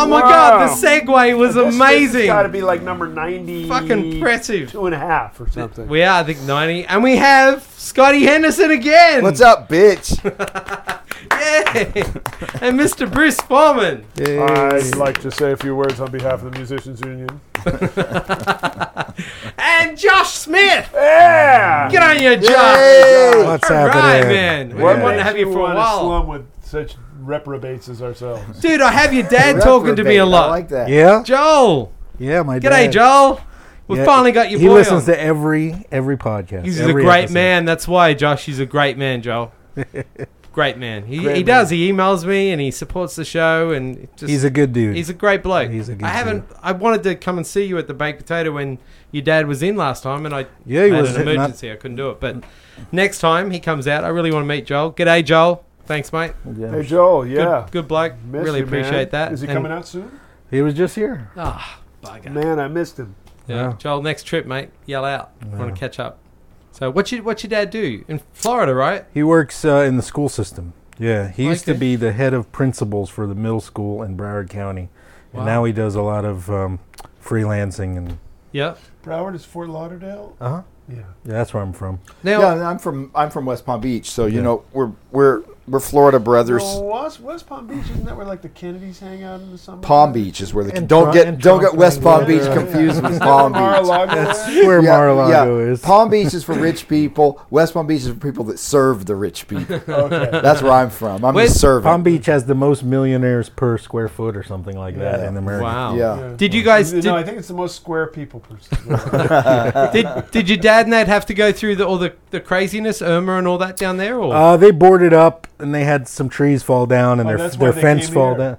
Oh my wow. god, the segue was amazing. Got to be like number ninety. Fucking impressive. Two and a half or something. We are, I think, 90. And we have Scotty Henderson again. What's up, bitch? Yeah. and Mr. Bruce Foreman. I'd like to say a few words on behalf of the Musicians Union. And Josh Smith. Yeah. Get on your Josh. Yay! What's All right, happening? man. We What wanted to have you for a wanna while. slum with such reprobates as ourselves? Dude, I have your dad talking to me a lot. I like that. Yeah, Joel. yeah, my G'day, dad. Joel. We've Yeah, finally got your He boy listens on. to every every podcast. He's every a great episode. man. That's why, Josh. He's a great man, Joel. great man. He, Great he man. does. He emails me and he supports the show and it just, He's a good dude. he's a great bloke. He's a good I haven't. I wanted to come and see you at the baked potato when your dad was in last time, and I yeah, he had was an not- emergency. I couldn't do it, but next time he comes out, I really want to meet Joel. G'day, Joel. Thanks, mate. Hey Joel, Good, yeah. good bloke. Miss really you, man. appreciate that. Is he And- coming out soon? He was just here. Ah, bugger. Man, I missed him. Yeah. Yeah. Joel, next trip, mate. Yell out. Want to catch up. So, what's your what's your dad do in Florida, right? He works uh, in the school system. Yeah, he used to Okay. be the head of principals for the middle school in Broward County, Wow. and now he does a lot of um, freelancing and. Yeah. Broward is Fort Lauderdale. Uh huh. Yeah. Yeah, that's where I'm from. Now, Yeah, I'm from I'm from West Palm Beach, so you Yeah. know we're we're we're Florida brothers. Well, West, West Palm Beach isn't that where like the Kennedys hang out in the summer? Palm Beach is where the And don't Tron- get and don't get West Palm yeah. Beach Yeah. confused with Palm Beach. Mar-a-Lago That's is? where Yeah, Mar-a-Lago yeah. is. Palm Beach is for rich people. West Palm Beach is for people that serve the rich people. Okay. That's where I'm from. I'm Where's the servant. Palm Beach has the most millionaires per square foot or something like that Yeah. in America. wow. Yeah. Did you guys No, I think it's the most square people person. did did your dad and Dad have to go through the all the, the craziness, Irma and all that down there, or Uh, they boarded up and they had some trees fall down and Oh, their their fence came fall here.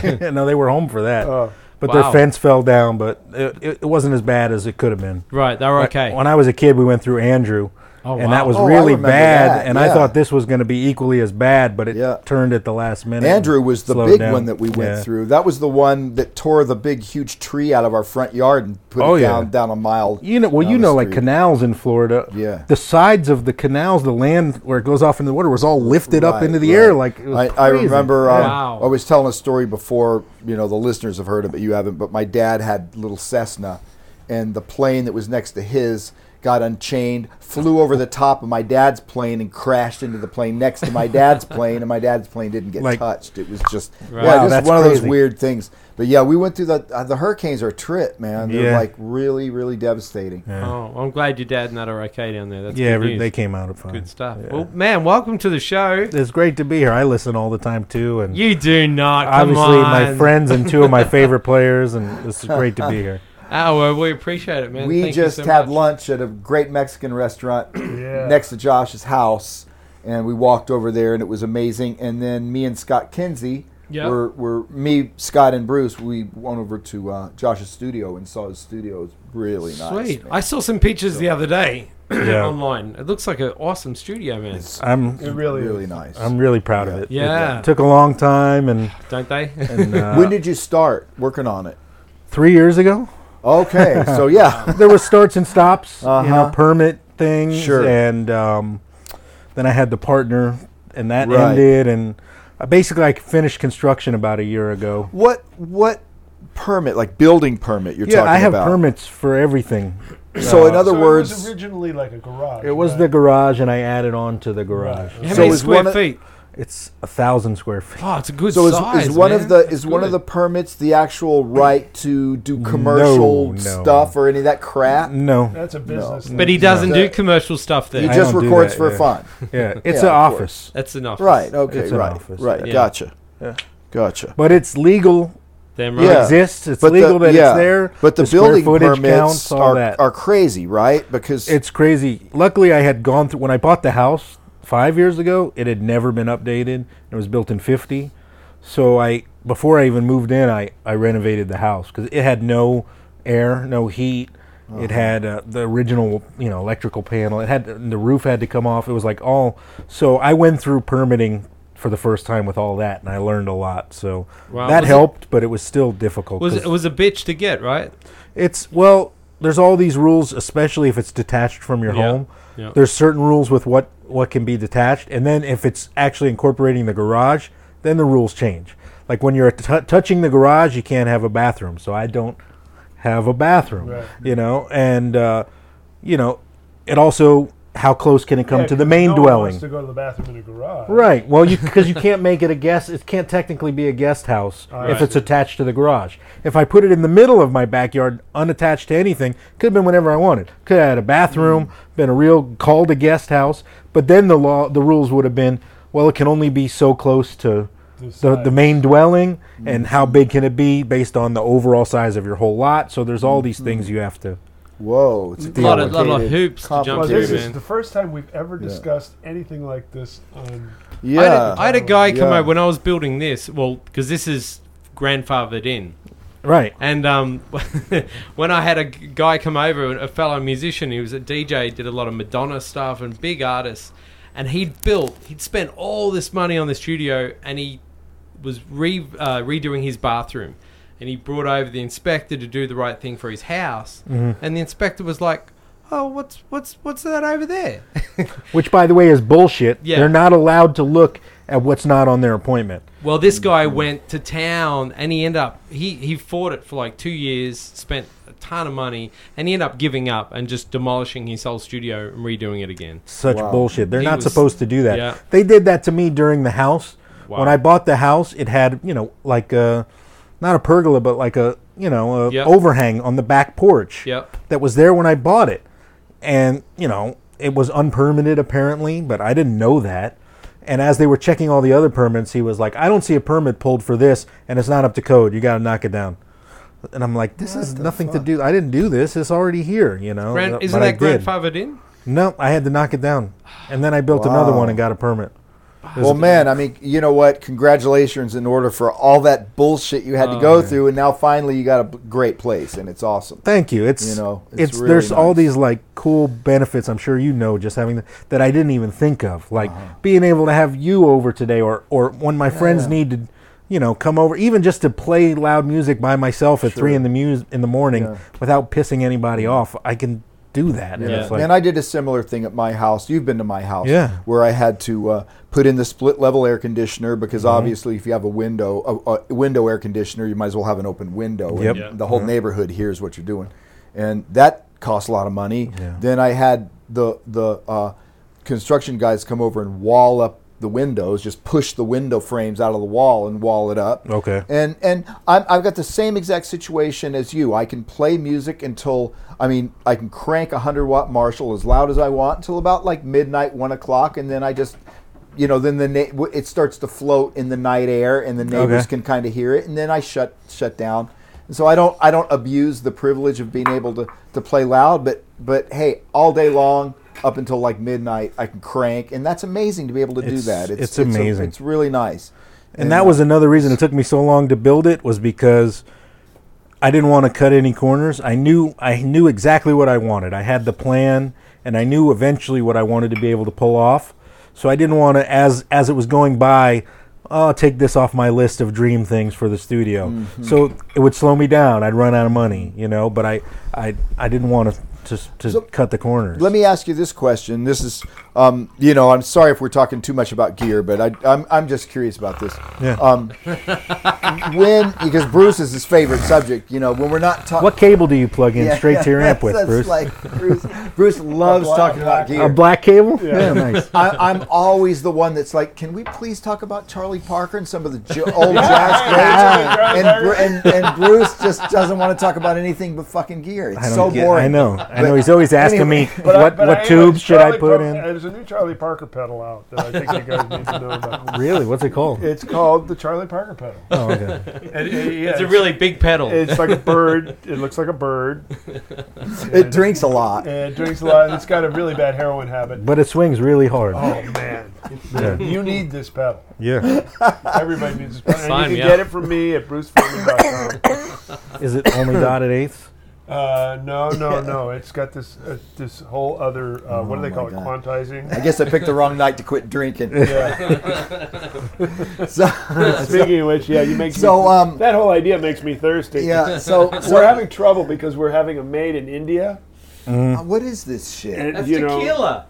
down. no, they were home for that, Oh. but Wow. their fence fell down. But it, it, it wasn't as bad as it could have been. right? They were okay. When I was a kid, we went through Andrew, Oh, and wow. that was Oh, really bad. that, And I thought this was going to be equally as bad, but it Yeah. turned at the last minute. Andrew was the big down. one that we went Yeah. through. That was the one that tore the big, huge tree out of our front yard and put Oh, it yeah. down down a mile. You know, well, you know, like canals in Florida. Yeah. The sides of the canals, the land where it goes off into the water, was all lifted up into the right. air. Like it was I, I remember um, Wow. I was telling a story before. You know, the listeners have heard it, but you haven't. But my dad had little Cessna, and the plane that was next to his got unchained, flew over the top of my dad's plane, and crashed into the plane next to my dad's plane, and my dad's plane didn't get Like- touched. It was just Right. yeah, Wow, just that's one of those weird things. But yeah, we went through the uh, the hurricanes are a trip, man. They're Yeah. like really, really devastating. Yeah, Oh, I'm glad your dad and that are okay down there. That's yeah good news. they came out of fine. Good stuff. Yeah. Well, man, welcome to the show. it's great to be here. I listen all the time too, and You do not. Come obviously my friends and two of my favorite players, and it's great to be here. Oh, well, we appreciate it, man. we Thank you just so had much. lunch at a great Mexican restaurant Yeah. next to Josh's house, and we walked over there, and it was amazing. And then me and Scott Kinsey Yep. were, were me, Scott, and Bruce. We went over to uh, Josh's studio and saw his studio. It was really nice. Sweet. I saw some pictures the other day Yeah. online. It looks like an awesome studio, man. It's I'm It really, really is. nice. I'm really proud of it. Yeah. It took a long time, and, Don't they? and uh, when did you start working on it? three years ago Okay, so yeah, there was starts and stops, you know, Uh-huh. permit things, Sure. and um, then I had the partner, and that Right. ended, and uh, basically I finished construction about a year ago. what what permit, like building permit, you're yeah, talking about? Yeah, I have about? permits for everything. So in other So words, it was originally like a garage. It was right? the garage, and I added on to the garage. Right. How So many is square one of- feet? It's a thousand square feet. Oh, it's a good So is, size. is one man. of the That's is one of the permits the actual right to do commercial no. stuff or any of that crap? No, That's a business. But he doesn't do commercial stuff He there. I just don't do records that, for yeah. fun. yeah, it's Yeah, an of office, That's enough. Right. Okay. It's an right. office, right. yeah. Gotcha. Yeah. Gotcha. but it's legal. Damn Yeah. exists. It's But legal the, that yeah, it's there. But the, square building footage permits counts, all are, that. are crazy, right? Because It's crazy. Luckily, I had gone through when I bought the house five years ago. It had never been updated. It was built in '50, so I before I even moved in, I I renovated the house because it had no air, no heat. It had uh, the original, you know, electrical panel. It had the roof had to come off. It was like all. So I went through permitting for the first time with all that, and I learned a lot. So Wow. that Was it- helped, but it was still difficult. Was it was a bitch to get right? it's well, there's all these rules, especially if it's detached from your Yeah, home. Yeah. There's certain rules with what what can be detached, and then if it's actually incorporating the garage, then the rules change. Like when you're t- touching the garage, you can't have a bathroom. So I don't have a bathroom. Right. You know, and uh, you know, it also how close can it come Yeah, to the main no dwelling? wants to go to the bathroom in garage. Right. Well, you because you can't make it a guest. It can't technically be a guest house if Alright. it's attached to the garage. If I put it in the middle of my backyard, unattached to anything, could have been whenever I wanted. Could have had a bathroom, mm. been a real called a guest house. But then the law, the rules would have been, well, it can only be so close to The the, the main dwelling, and mm. how big can it be based on the overall size of your whole lot. So there's all these things mm-hmm. you have to. Whoa, it's A lot of- lot of hoops to jump Well, through, this complicated. is the first time we've ever Yeah. discussed anything like this on. Yeah, I, had a, I had a guy come Yeah. over when I was building this. Well, because this is grandfathered in. Right. And um, when I had a g- guy come over, a fellow musician, he was a DJ, did a lot of Madonna stuff and big artists, and he'd built, he'd spent all this money on the studio, and he was re, uh, redoing his bathroom, and he brought over the inspector to do the right thing for his house, Mm-hmm. and the inspector was like, "Oh, what's what's what's that over there?" Which, by the way, is bullshit. Yeah. They're not allowed to look at what's not on their appointment. Well, this guy went to town and he ended up he he fought it for like two years, spent a ton of money, and he ended up giving up and just demolishing his whole studio and redoing it again. Such Wow. bullshit. They're He not was- supposed to do that. yeah. They did that to me during the house. Wow. When I bought the house, it had, you know, like a not a pergola, but like a, you know, a Yep. overhang on the back porch. Yep. That was there when I bought it. And, you know, it was unpermitted apparently, but I didn't know that. And as they were checking all the other permits, he was like, "I don't see a permit pulled for this, and it's not up to code. You got to knock it down." And I'm like, "This has nothing to do. I didn't do this. It's already here, you know." Grand, uh, isn't I that did. grandfathered in? No, I had to knock it down, and then I built another one and got a permit. Well, man, I mean, you know what? Congratulations in order for all that bullshit you had to Oh, go man. through, and now finally you got a great place, and it's awesome. Thank you. It's You know, it's it's, really there's all these like cool benefits. I'm sure you know just having the, that I didn't even think of, like Uh-huh. being able to have you over today, or or when my friends yeah. need to, you know, come over, even just to play loud music by myself at three in the mus- in the morning Yeah. without pissing anybody off. I can do that. And Yeah. it's like, and I did a similar thing at my house. You've been to my house, Yeah. where I had to uh, put in the split level air conditioner because Mm-hmm. obviously, if you have a window, a, a window air conditioner, you might as well have an open window. and Yep. Yeah. The whole neighborhood hears what you're doing, and that costs a lot of money. Yeah. Then I had the the uh, construction guys come over and wall up the windows, just push the window frames out of the wall and wall it up. Okay. And and I'm, I've got the same exact situation as you. I can play music until I mean I can crank a hundred watt Marshall as loud as I want until about like midnight, one o'clock, and then I just you know then the na- it starts to float in the night air, and the neighbors Okay. can kind of hear it, and then I shut shut down. And so I don't I don't abuse the privilege of being able to to play loud, but but hey, all day long. Up until like midnight, I can crank, and that's amazing to be able to do It's- that. it's a- amazing. it's really nice. and that was uh, another reason it took me so long to build it was because I didn't want to cut any corners. I knew I knew exactly what I wanted. I had the plan and I knew eventually what I wanted to be able to pull off. So I didn't want to as as it was going by, oh, I'll take this off my list of dream things for the studio. Mm-hmm. So it would slow me down. I'd run out of money, you know, but I I I didn't want to to, to So, cut the corners. Let me ask you this question. This is, um, you know, I'm sorry if we're talking too much about gear, but I, I'm, I'm just curious about this. Yeah. Um, when, because Bruce is his favorite subject, you know, when we're not talking. what cable do you plug in straight to your amp with, Bruce? Like Bruce, Bruce loves black- talking about gear. a black cable? Yeah, nice. I, I'm always the one that's like, can we please talk about Charlie Parker and some of the jo- old jazz greats? And, Bru- and, and Bruce just doesn't want to talk about anything but fucking gear. It's I don't so get, boring. I know. I know. He's always asking anyway, me But I- what but what I tubes should I put Par- in. There's a new Charlie Parker pedal out that I think you guys need to know about. Really? What's it called? It's called the Charlie Parker pedal. Oh, okay. And, and, yeah, It's a really big pedal. It's like a bird. It looks like a bird. It drinks a lot. And it drinks a lot. And it's got a really bad heroin habit. But it swings really hard. Oh man, Yeah. you need this pedal. Yeah. Everybody needs this pedal. And you me can get up. it from me at brucefurman.com. Is it only dotted eighths? Uh, no, no, no. It's got this uh, this whole other uh, what do they Oh, call it? my God. I guess I picked the wrong night to quit drinking. Yeah. So, Speaking of which, yeah, you make So, me, um, that whole idea makes me thirsty. yeah. So, we're having trouble because we're having a made in India, uh, what is this shit? and That's you know, tequila.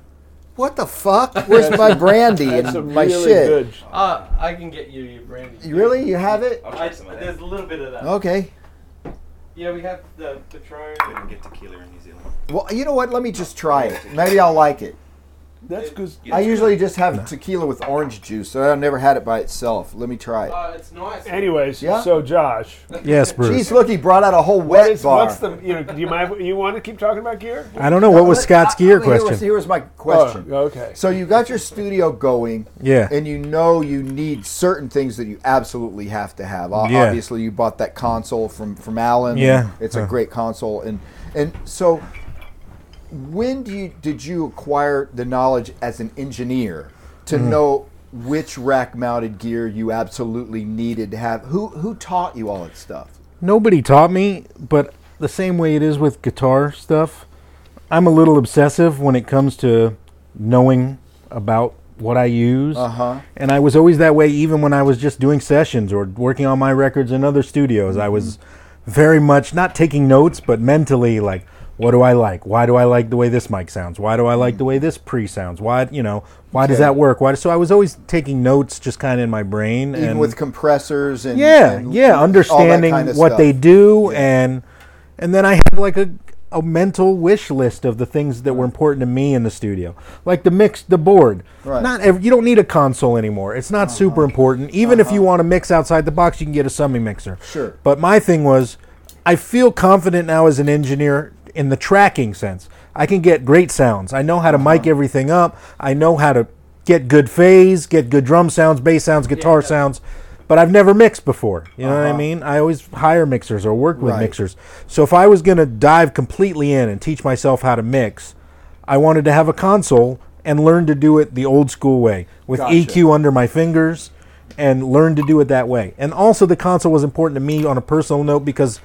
What the fuck? Where's my brandy That's and some my really shit? good. Uh, I can get you your brandy. You Really? You have it? I'll try some of that. there's a little bit of that. Okay. Yeah, we have the Patron. We don't get tequila in New Zealand. Well, you know what? Let me just try it. Maybe I'll like it. That's because I usually just have tequila with orange juice, so I've never had it by itself. Let me try it. Uh, it's nice. Anyways, Yeah? so Josh, Yes, Bruce. Jeez, look, he brought out a whole what wet is, bar. what's the you know? Do you mind? You want to keep talking about gear? I don't know what was Let- Scott's uh, gear here was- question. Here was my question. Oh, okay. So you got your studio going, Yeah. and you know you need certain things that you absolutely have to have. O- Yeah. Obviously, you bought that console from from Alan. Yeah. it's a Uh. great console, and and so when do you did you acquire the knowledge as an engineer to Mm-hmm. know which rack mounted gear you absolutely needed to have? Who who taught you all that stuff? Nobody taught me, but the same way it is with guitar stuff, I'm a little obsessive when it comes to knowing about what I use. Uh-huh. And I was always that way even when I was just doing sessions or working on my records in other studios. I was very much not taking notes, but mentally like, what do I like? Why do I like the way this mic sounds? Why do I like the way this pre sounds? Why, you know, why does that work? Why? So I was always taking notes just kind of in my brain. Even and with compressors and yeah, and yeah, understanding kind of what stuff. they do, Yeah. and and then I had like a a mental wish list of the things that were important to me in the studio, like the mix, the board. Right. Uh-huh. Not every, you don't need a console anymore. It's not super important. Even if you want to mix outside the box, you can get a summing mixer. Sure. But my thing was, I feel confident now as an engineer in the tracking sense. I can get great sounds. I know how to Uh-huh. mic everything up. I know how to get good phase, get good drum sounds, bass sounds, guitar yeah. sounds. But I've never mixed before. You know what I Uh-huh. mean? I always hire mixers or work with Right. mixers. So if I was going to dive completely in and teach myself how to mix, I wanted to have a console and learn to do it the old school way with Gotcha. EQ under my fingers and learn to do it that way. And also the console was important to me on a personal note because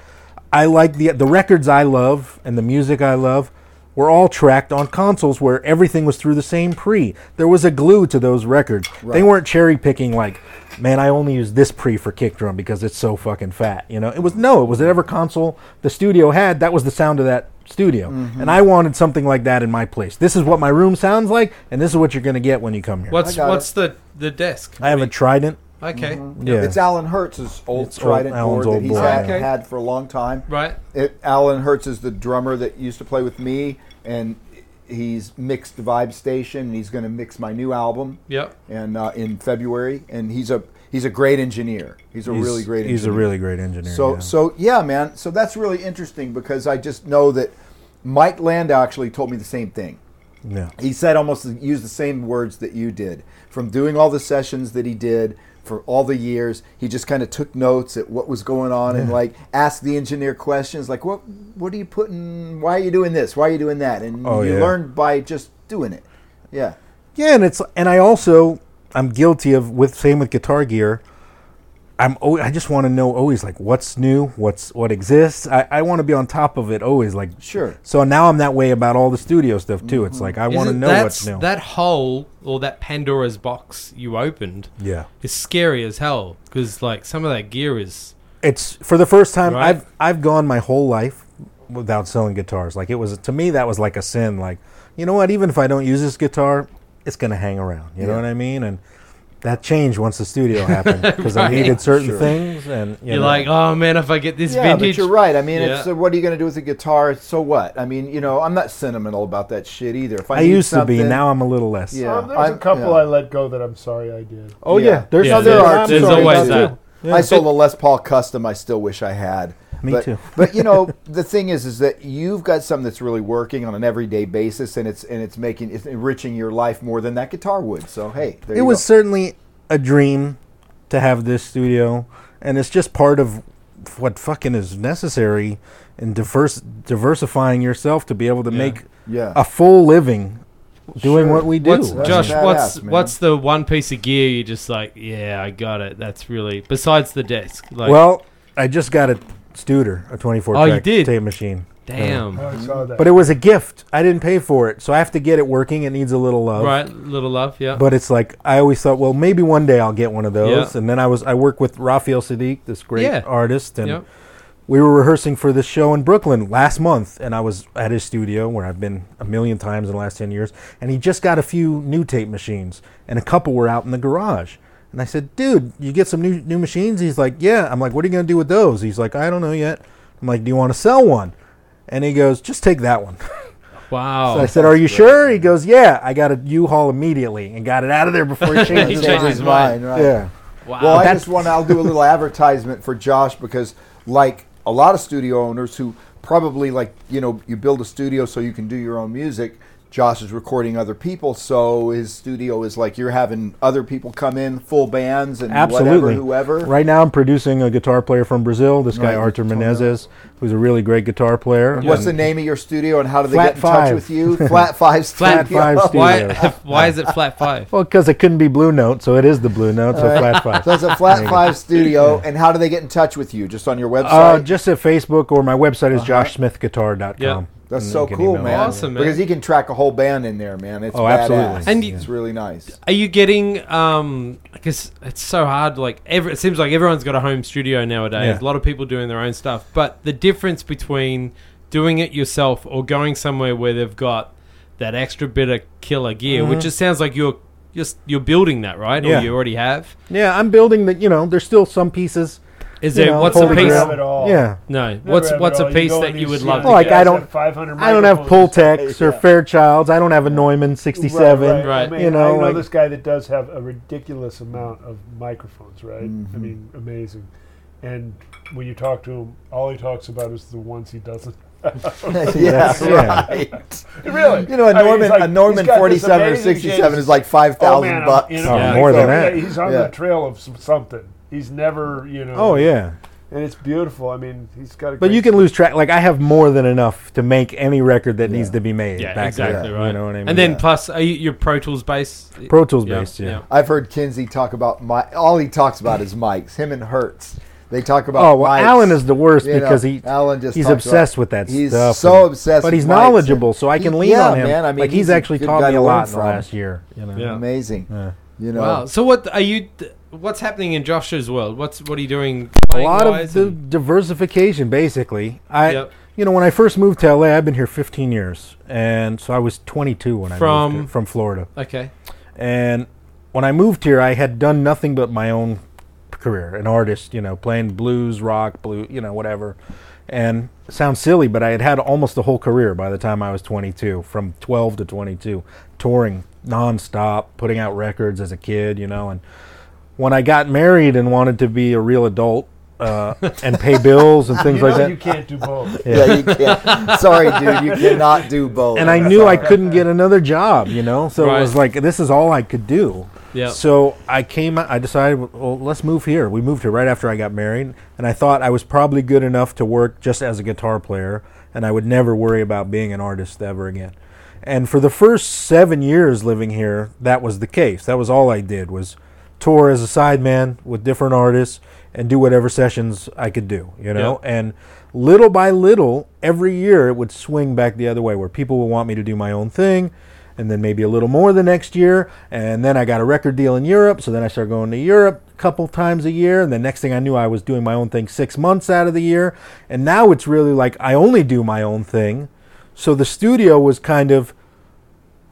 I like the the records I love and the music I love were all tracked on consoles where everything was through the same pre. There was a glue to those records. They weren't cherry picking like, man, I only use this pre for kick drum because it's so fucking fat. You know, it was no, it was whatever console the studio had. That was the sound of that studio, Mm-hmm. and I wanted something like that in my place. This is what my room sounds like, and this is what you're going to get when you come here. What's I got what's the the desk? I have a Trident. Okay. Yeah, It's Alan Hertz's old It's Trident Alan's board that he's board, had, yeah. had for a long time. Right. It, Alan Hertz is the drummer that used to play with me, and he's mixed Vibe Station, and he's going to mix my new album, Yep. and uh, in February. And he's a he's a great engineer. He's a He's- really great. He's a engineer. really great engineer. So yeah. so yeah, man. So that's really interesting because I just know that Mike Landau actually told me the same thing. yeah. He said almost used the same words that you did. From doing all the sessions that he did for all the years, he just kind of took notes at what was going on and like asked the engineer questions like, "What what are you putting? Why are you doing this? Why are you doing that?" And Oh, you yeah. learned by just doing it. Yeah. Yeah, and it's and I also I'm guilty of with same with guitar gear. I'm al- I just want to know always like what's new, what's what exists. I, I want to be on top of it always. Like Sure. So now I'm that way about all the studio stuff too. It's mm-hmm. like I want to know what's new. That hole or that Pandora's box you opened yeah, is scary as hell because like some of that gear is it's for the first time Right. I've I've gone my whole life without selling guitars. Like it was to me that was like a sin. Like you know what? Even if I don't use this guitar, it's gonna hang around. You know what I mean? And that changed once the studio happened because I Right. needed certain Sure. things. And you you're know, like, oh man, if I get this Yeah, vintage, but you're right. I mean, Yeah. it's, uh, what are you going to do with a guitar? So what? I mean, you know, I'm not sentimental about that shit either. If I, I used to be. something- Now I'm a little less. Yeah. Um, there's I'm- a couple yeah. I let go that I'm sorry I did. Oh Yeah. yeah, there's Yeah, there there's, are I'm there's always that. Yeah. I sold a Les Paul Custom. I still wish I had. Me but, too. but you know, the thing is, is that you've got something that's really working on an everyday basis, and it's and it's making it's enriching your life more than that guitar would. So hey, there it you was go. certainly a dream to have this studio, and it's just part of what fucking is necessary in diverse diversifying yourself to be able to Yeah. make yeah. a full living doing Sure. what we do. What's Josh? badass, what's man. what's the one piece of gear you just like? Yeah, I got it. That's really besides the desk. Like, well, I just got a Studer, a 24 Oh, you track did? tape machine. damn. Oh, I saw that. But it was a gift. I didn't pay for it, so I have to get it working. It needs a little love. Right, little love. Yeah. But it's like I always thought, well, maybe one day I'll get one of those. Yeah. And then I was I work with Raphael Saadiq, this great Yeah. artist, and Yep. we were rehearsing for this show in Brooklyn last month, and I was at his studio where I've been a million times in the last 10 years, and he just got a few new tape machines, and a couple were out in the garage. And I said, dude, you get some new, new machines? He's like, yeah. I'm like, what are you going to do with those? He's like, I don't know yet. I'm like, do you want to sell one? And he goes, just take that one. Wow. So I said, "Are you sure?" He goes, "Yeah." I got a U-Haul immediately and got it out of there before he He changed his changed mind. his mind. right? Yeah, wow. Well, I That's- just want to, I'll do a little advertisement for Josh because, like a lot of studio owners who probably like, you know, you build a studio so you can do your own music. Josh is recording other people, so his studio is like you're having other people come in, full bands and absolutely. whatever, whoever. Right now, I'm producing a guitar player from Brazil. This guy Right, Arthur Menezes, who's a really great guitar player. What's the name of your studio and how do they Flat get in touch with you? Flat Five Flat Five Studio. why? Why is it flat five? Well, because it couldn't be Blue Note, so it is the Blue Note. So flat five. So it's a Flat Five Studio, and how do they get in touch with you? Just on your website? Uh, just at Facebook or my website Uh-huh. is joshsmithguitar.com. Yep. That's so cool, man. Awesome, man. Because you can track a whole band in there, man. It's Oh, badass. absolutely. And you- it's really nice. Are you getting? Um, because it's so hard. Like every, it seems like everyone's got a home studio nowadays. Yeah. A lot of people doing their own stuff. But the difference between doing it yourself or going somewhere where they've got that extra bit of killer gear, which just sounds like you're just you're building that, right? Mm-hmm. Yeah. Or you already have. Yeah, I'm building the. You know, there's still some pieces. Is You there? know, what's a Holy piece? Grail. All. Yeah. No. Never What's what's all. a You piece go that you would love? the to Like, get? I don't- have 500 I don't have microphones. Pultecs or Yeah. Fairchilds. I don't have a Neumann 67. Right, right. Right. I mean, You know, I know like- this guy that does have a ridiculous amount of microphones, right? I Mhm. mean, amazing. And when you talk to him, all he talks about is the ones he doesn't. yeah, Yeah. right. really? You know, a I mean, Neumann, he's like- a Neumann he's got this 47 or 67 is like five Oh thousand man, bucks. you know, Yeah. Oh, more than that. yeah, he's on Yeah. the trail of some, something. He's never, you know. Oh yeah. and it's beautiful. I mean, he's got a. But you can lose track. Like I have more than enough to make any record that Yeah. needs to be made. Yeah, back exactly there, right. You know what I mean? And then Yeah. plus, are you, you're Pro Tools based? Pro Tools based, yeah. I've heard Kinsey talk about my. All he talks about is mics. Him and Hertz. They talk about. Oh well, mics. Alan is the worst You know, because he Alan just he's obsessed about- with that He's stuff. so and- obsessed. But he's mics knowledgeable, so I can he- lean yeah, on him. man. I mean, like he's, a actually good taught me a lot in the last year. You know? Yeah. Amazing. Yeah. You know. Wow. So what are you? What's happening in Josh's world? What's what are you doing? A lot of the and- diversification, basically. I, Yep. you know, when I first moved to LA, I've been here 15 years, and so I was 22 when I moved here, from Florida. Okay. And when I moved here, I had done nothing but my own career, an artist, you know, playing blues, rock, blue, you know, whatever. And sounds silly, but I had had almost the whole career by the time I was 22, from 12 to 22, touring nonstop, putting out records as a kid, you know. And when I got married and wanted to be a real adult uh, and pay bills and things you like that, you can't do both. yeah, you can't. Sorry, dude. You cannot do both. and I knew I couldn't get another job, you know. So Right. it was like this is all I could do. Yeah. So I came. I decided, well, let's move here. We moved here right after I got married, and I thought I was probably good enough to work just as a guitar player, and I would never worry about being an artist ever again. And for the first seven years living here, that was the case. That was all I did was tour as a sideman with different artists and do whatever sessions I could do, you know. Yeah. And little by little, every year it would swing back the other way, where people would want me to do my own thing, and then maybe a little more the next year. And then I got a record deal in Europe, so then I started going to Europe a couple times a year. And the next thing I knew, I was doing my own thing six months out of the year. And now it's really like I only do my own thing. So the studio was kind of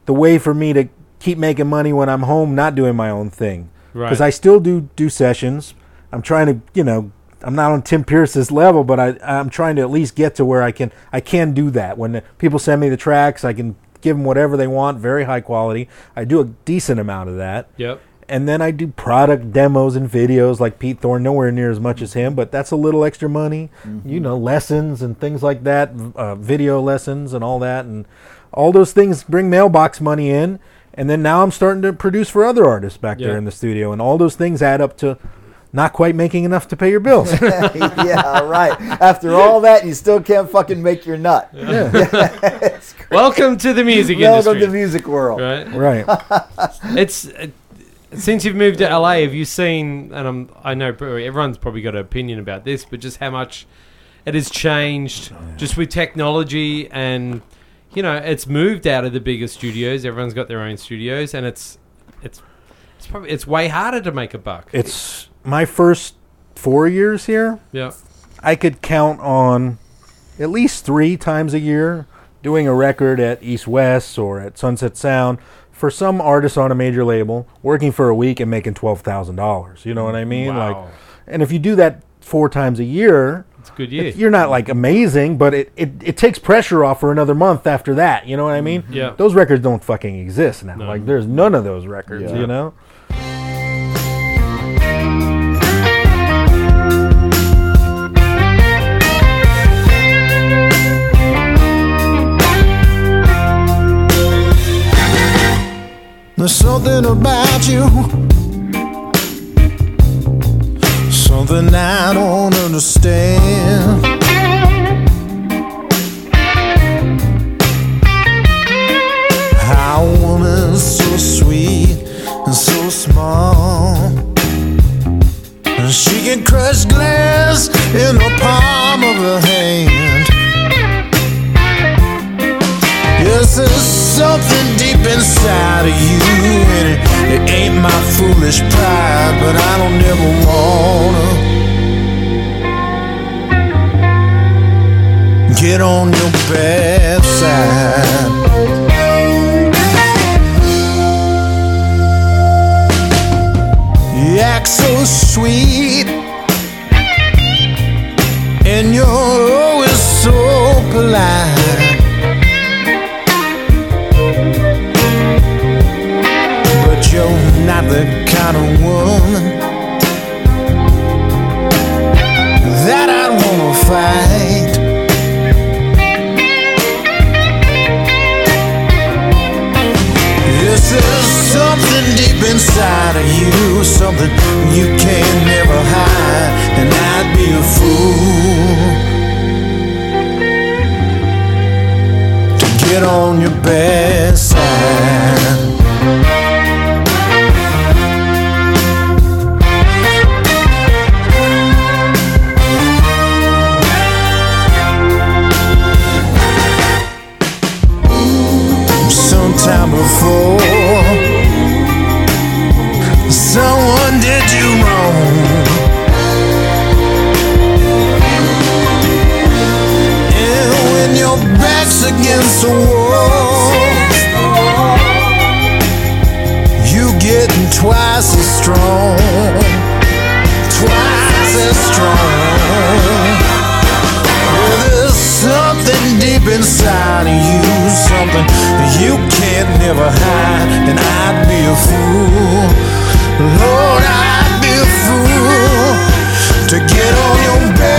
the way for me to keep making money when I'm home, not doing my own thing. Right. Because I still do do sessions. I'm trying to, you know, I'm not on Tim Pierce's level, but I, I'm trying to at least get to where I can I can do that. When the people send me the tracks, I can give them whatever they want, very high quality. I do a decent amount of that. Yep. And then I do product demos and videos like Pete Thorne, nowhere near as much as him, but that's a little extra money. You know, lessons and things like that, uh, video lessons and all that. And all those things bring mailbox money in. And then now I'm starting to produce for other artists back Yeah. there in the studio. And all those things add up to not quite making enough to pay your bills. yeah, right. After all that, you still can't fucking make your nut. It's crazy. Welcome to the music industry. Welcome industry. to the music world. right. right. It's uh, since you've moved to LA, have you seen? And I'm, I know everyone's probably got an opinion about this, but just how much it has changed just with technology and you know it's moved out of the bigger studios. Everyone's got their own studios, and it's it's it's probably it's way harder to make a buck. It's my first four years here. yeah. I could count on at least three times a year doing a record at East West or at Sunset Sound for some artist on a major label, working for a week and making twelve thousand dollars. You know what I mean? Wow. Like, and if you do that four times a year, good year. if you're not like amazing, but it, it, it takes pressure off for another month after that. You know what I mean? Mm-hmm. Yeah. Those records don't fucking exist now. No. Like there's none of those records. Yeah. You know. There's something about you, something I don't understand. How a woman's so sweet and so small. And she can crush glass in the palm of her hand. Yes, there's something deep inside of you, and it, it ain't my foolish pride, but I don't ever wanna get on your bad side. You act so sweet, and you're inside of you, something you can never hide, and I'd be a fool. To get on your bad fool. Lord, I'd be a fool to get on your bad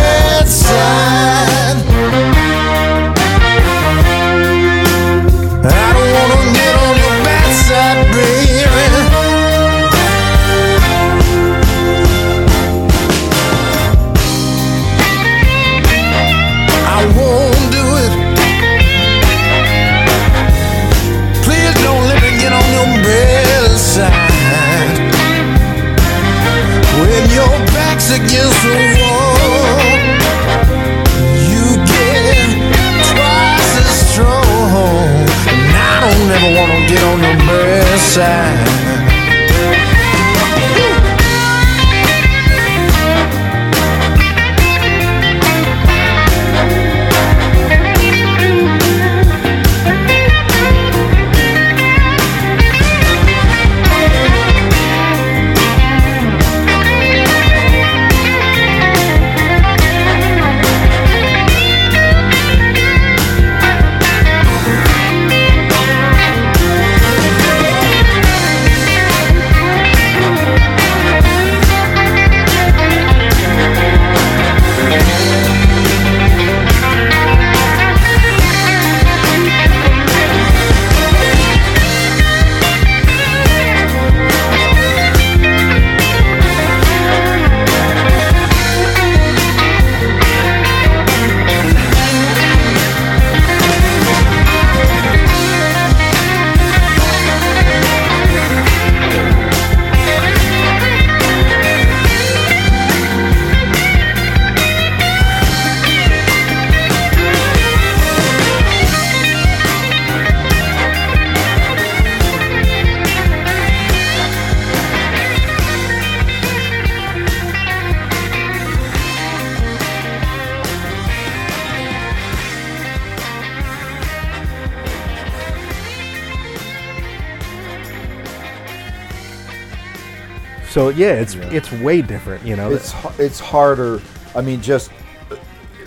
So yeah, it's it's way different. You know, it's it's harder. I mean, just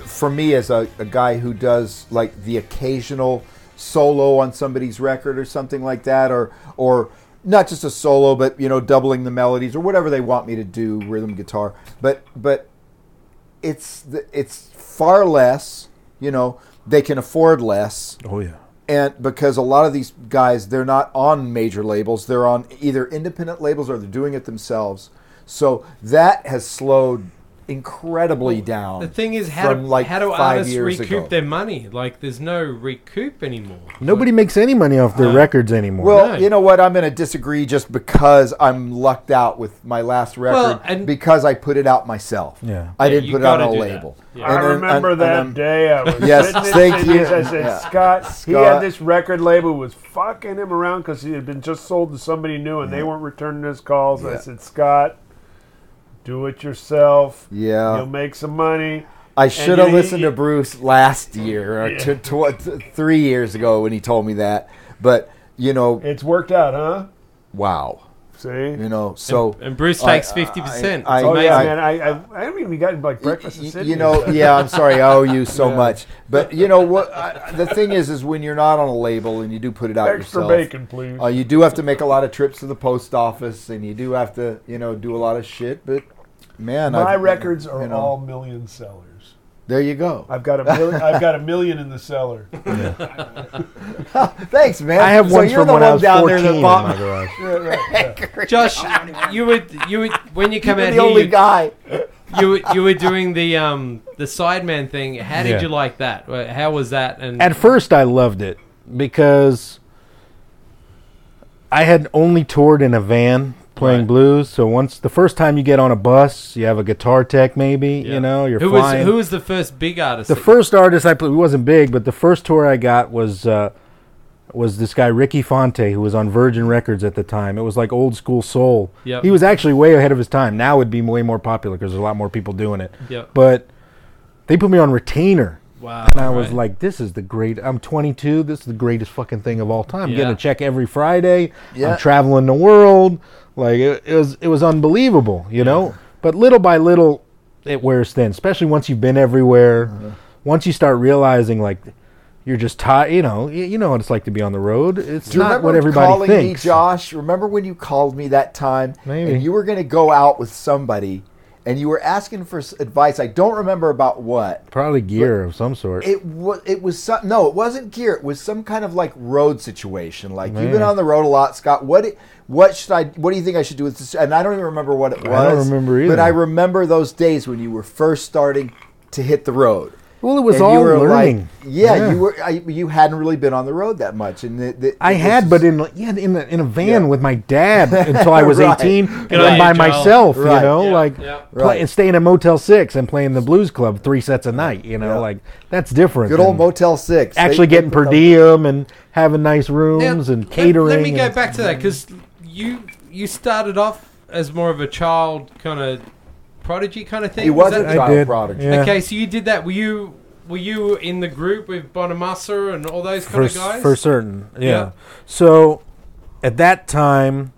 for me as a, a guy who does like the occasional solo on somebody's record or something like that, or or not just a solo, but you know, doubling the melodies or whatever they want me to do, rhythm guitar. But but it's it's far less. You know, they can afford less oh yeah. And because a lot of these guys they're not on major labels. They're on either independent labels or they're doing it themselves. So that has slowed incredibly down The thing is, how from do, like how do five artists recoup ago. their money? Like, there's no recoup anymore. Nobody makes any money off their records anymore. well No. you know what i'm going to disagree just because i'm lucked out with my last record Well, and- because i put it out myself Yeah. i didn't you put it on a label Yeah. I then- remember and- that and day. I was Yes, thank you. I said, Yeah. Scott, he had this record label was fucking him around because he had been just sold to somebody new and they weren't returning his calls. I said, Scott, do it yourself. Yeah. You'll make some money. I should have listened you- to Bruce last year or Yeah. to, to, what- three years ago when he told me that. But you know, It's worked out, huh? wow. See? You know, so and Bruce I- takes 50%. I- It's oh, yeah, man. I, I, I haven't even gotten like breakfast. Y- y- you know, yeah, I'm sorry, I owe you so Yeah. much. But you know what? I, the thing is, is when you're not on a label and you do put it out Extra yourself, bacon, please. uh, you do have to make a lot of trips to the post office, and you do have to, you know, do a lot of shit. But man, My I've- records are you know, all million sellers. There you go. I've got a million. I've got a million in the cellar. Thanks, man. I have so ones you're from the when one I was down 14 there that in bought my garage. Yeah, right, yeah. Josh, you would you would when you come You're out the here, only you, guy. you were- you were doing the um the sideman thing. How did Yeah. you like that? How was that? And At first, I loved it because I had only toured in a van playing Right. blues. So once the first time you get on a bus, you have a guitar tech, maybe Yeah. you know you're who flying. was who was the first big artist? the first artist I played he wasn't big, but the first tour I got was uh, was this guy Ricky Fanté, who was on Virgin Records at the time. It was like old school soul. Yep. He was actually way ahead of his time. Now it'd be way more popular because there's a lot more people doing it. Yep. But they put me on retainer. Wow. And I was like, this is the great. I'm 22. This is the greatest fucking thing of all time. I'm Yeah. getting a check every Friday. Yeah. I'm traveling the world. Like it, it was, it was unbelievable, you know. But little by little, it wears thin. Especially once you've been everywhere. Uh-huh. Once you start realizing, like, you're just tired. You know, you, you know what it's like to be on the road. It's Do you not remember what everybody calling thinks. me, Josh? Remember when you called me that time? Maybe. And you were going to go out with somebody, and you were asking for advice. I don't remember about what. Probably gear of some sort. It was. It was some. No, it wasn't gear. It was some kind of like road situation. Like you've been on the road a lot, Scott. What? What should I? What do you think I should do with this? And I don't even remember what it was. I don't remember either. But. I remember those days when you were first starting to hit the road. Well, it was And all you were learning. Like, yeah, you were. I, you hadn't really been on the road that much, and the, the, I had, but in yeah, in a, in a van Yeah. with my dad until I was Right. 18, and Good then by you, Joel. myself, you know, Yeah, like yeah. play, and staying at Motel Six and playing the blues club three sets a night, you know, Yeah. like that's different. good old Motel Six. Actually, they getting put per diem and having nice rooms Now, and catering. Let, me go back to that because you you started off as more of a child kind of prodigy kind of thing. He was that- a I child did. prodigy. Yeah. Okay, so you did that. Were you were you in the group with Bonamassa and all those kind for, of s- guys? for certain. Yeah. Yeah. So at that time,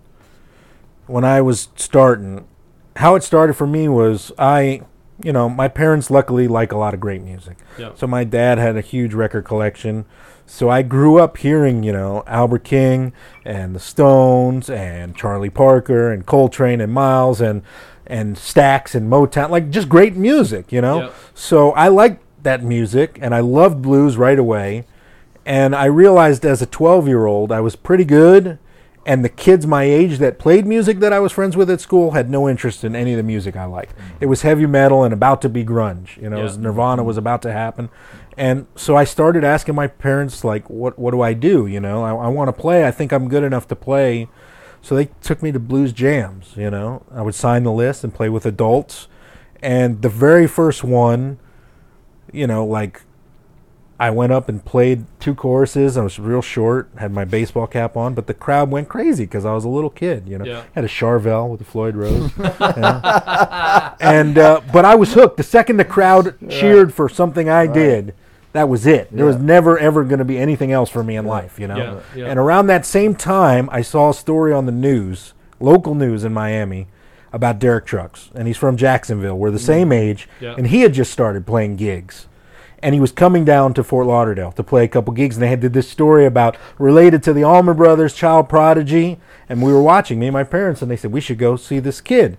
when I was starting, how it started for me was I, you know, my parents luckily like a lot of great music. Yeah. So my dad had a huge record collection. So I grew up hearing, you know, Albert King and the Stones and Charlie Parker and Coltrane and Miles and and Stax and Motown, like just great music, you know. Yep. So I liked that music and I loved blues right away. And I realized as a 12 year old, I was pretty good. And the kids my age that played music that I was friends with at school had no interest in any of the music I liked. Mm-hmm. It was heavy metal and about to be grunge. You know, it was Nirvana was about to happen. And so I started asking my parents, like, what, what do I do? You know, I, I want to play. I think I'm good enough to play. So they took me to blues jams. You know, I would sign the list and play with adults. And the very first one, you know, like I went up and played two choruses. I was real short, had my baseball cap on, but the crowd went crazy because I was a little kid. You know, Yeah. had a Charvel with the Floyd Rose, you know? and uh, but I was hooked. The second the crowd cheered for something I did, that was it. There was never ever going to be anything else for me in life. You know, Yeah, yeah. and around that same time, I saw a story on the news, local news in Miami, about Derek Trucks, and he's from Jacksonville. We're the mm. same age, Yeah. and he had just started playing gigs. And he was coming down to Fort Lauderdale to play a couple gigs, and they had did this story about related to the Allman Brothers, Child Prodigy, and we were watching me and my parents, and they said we should go see this kid,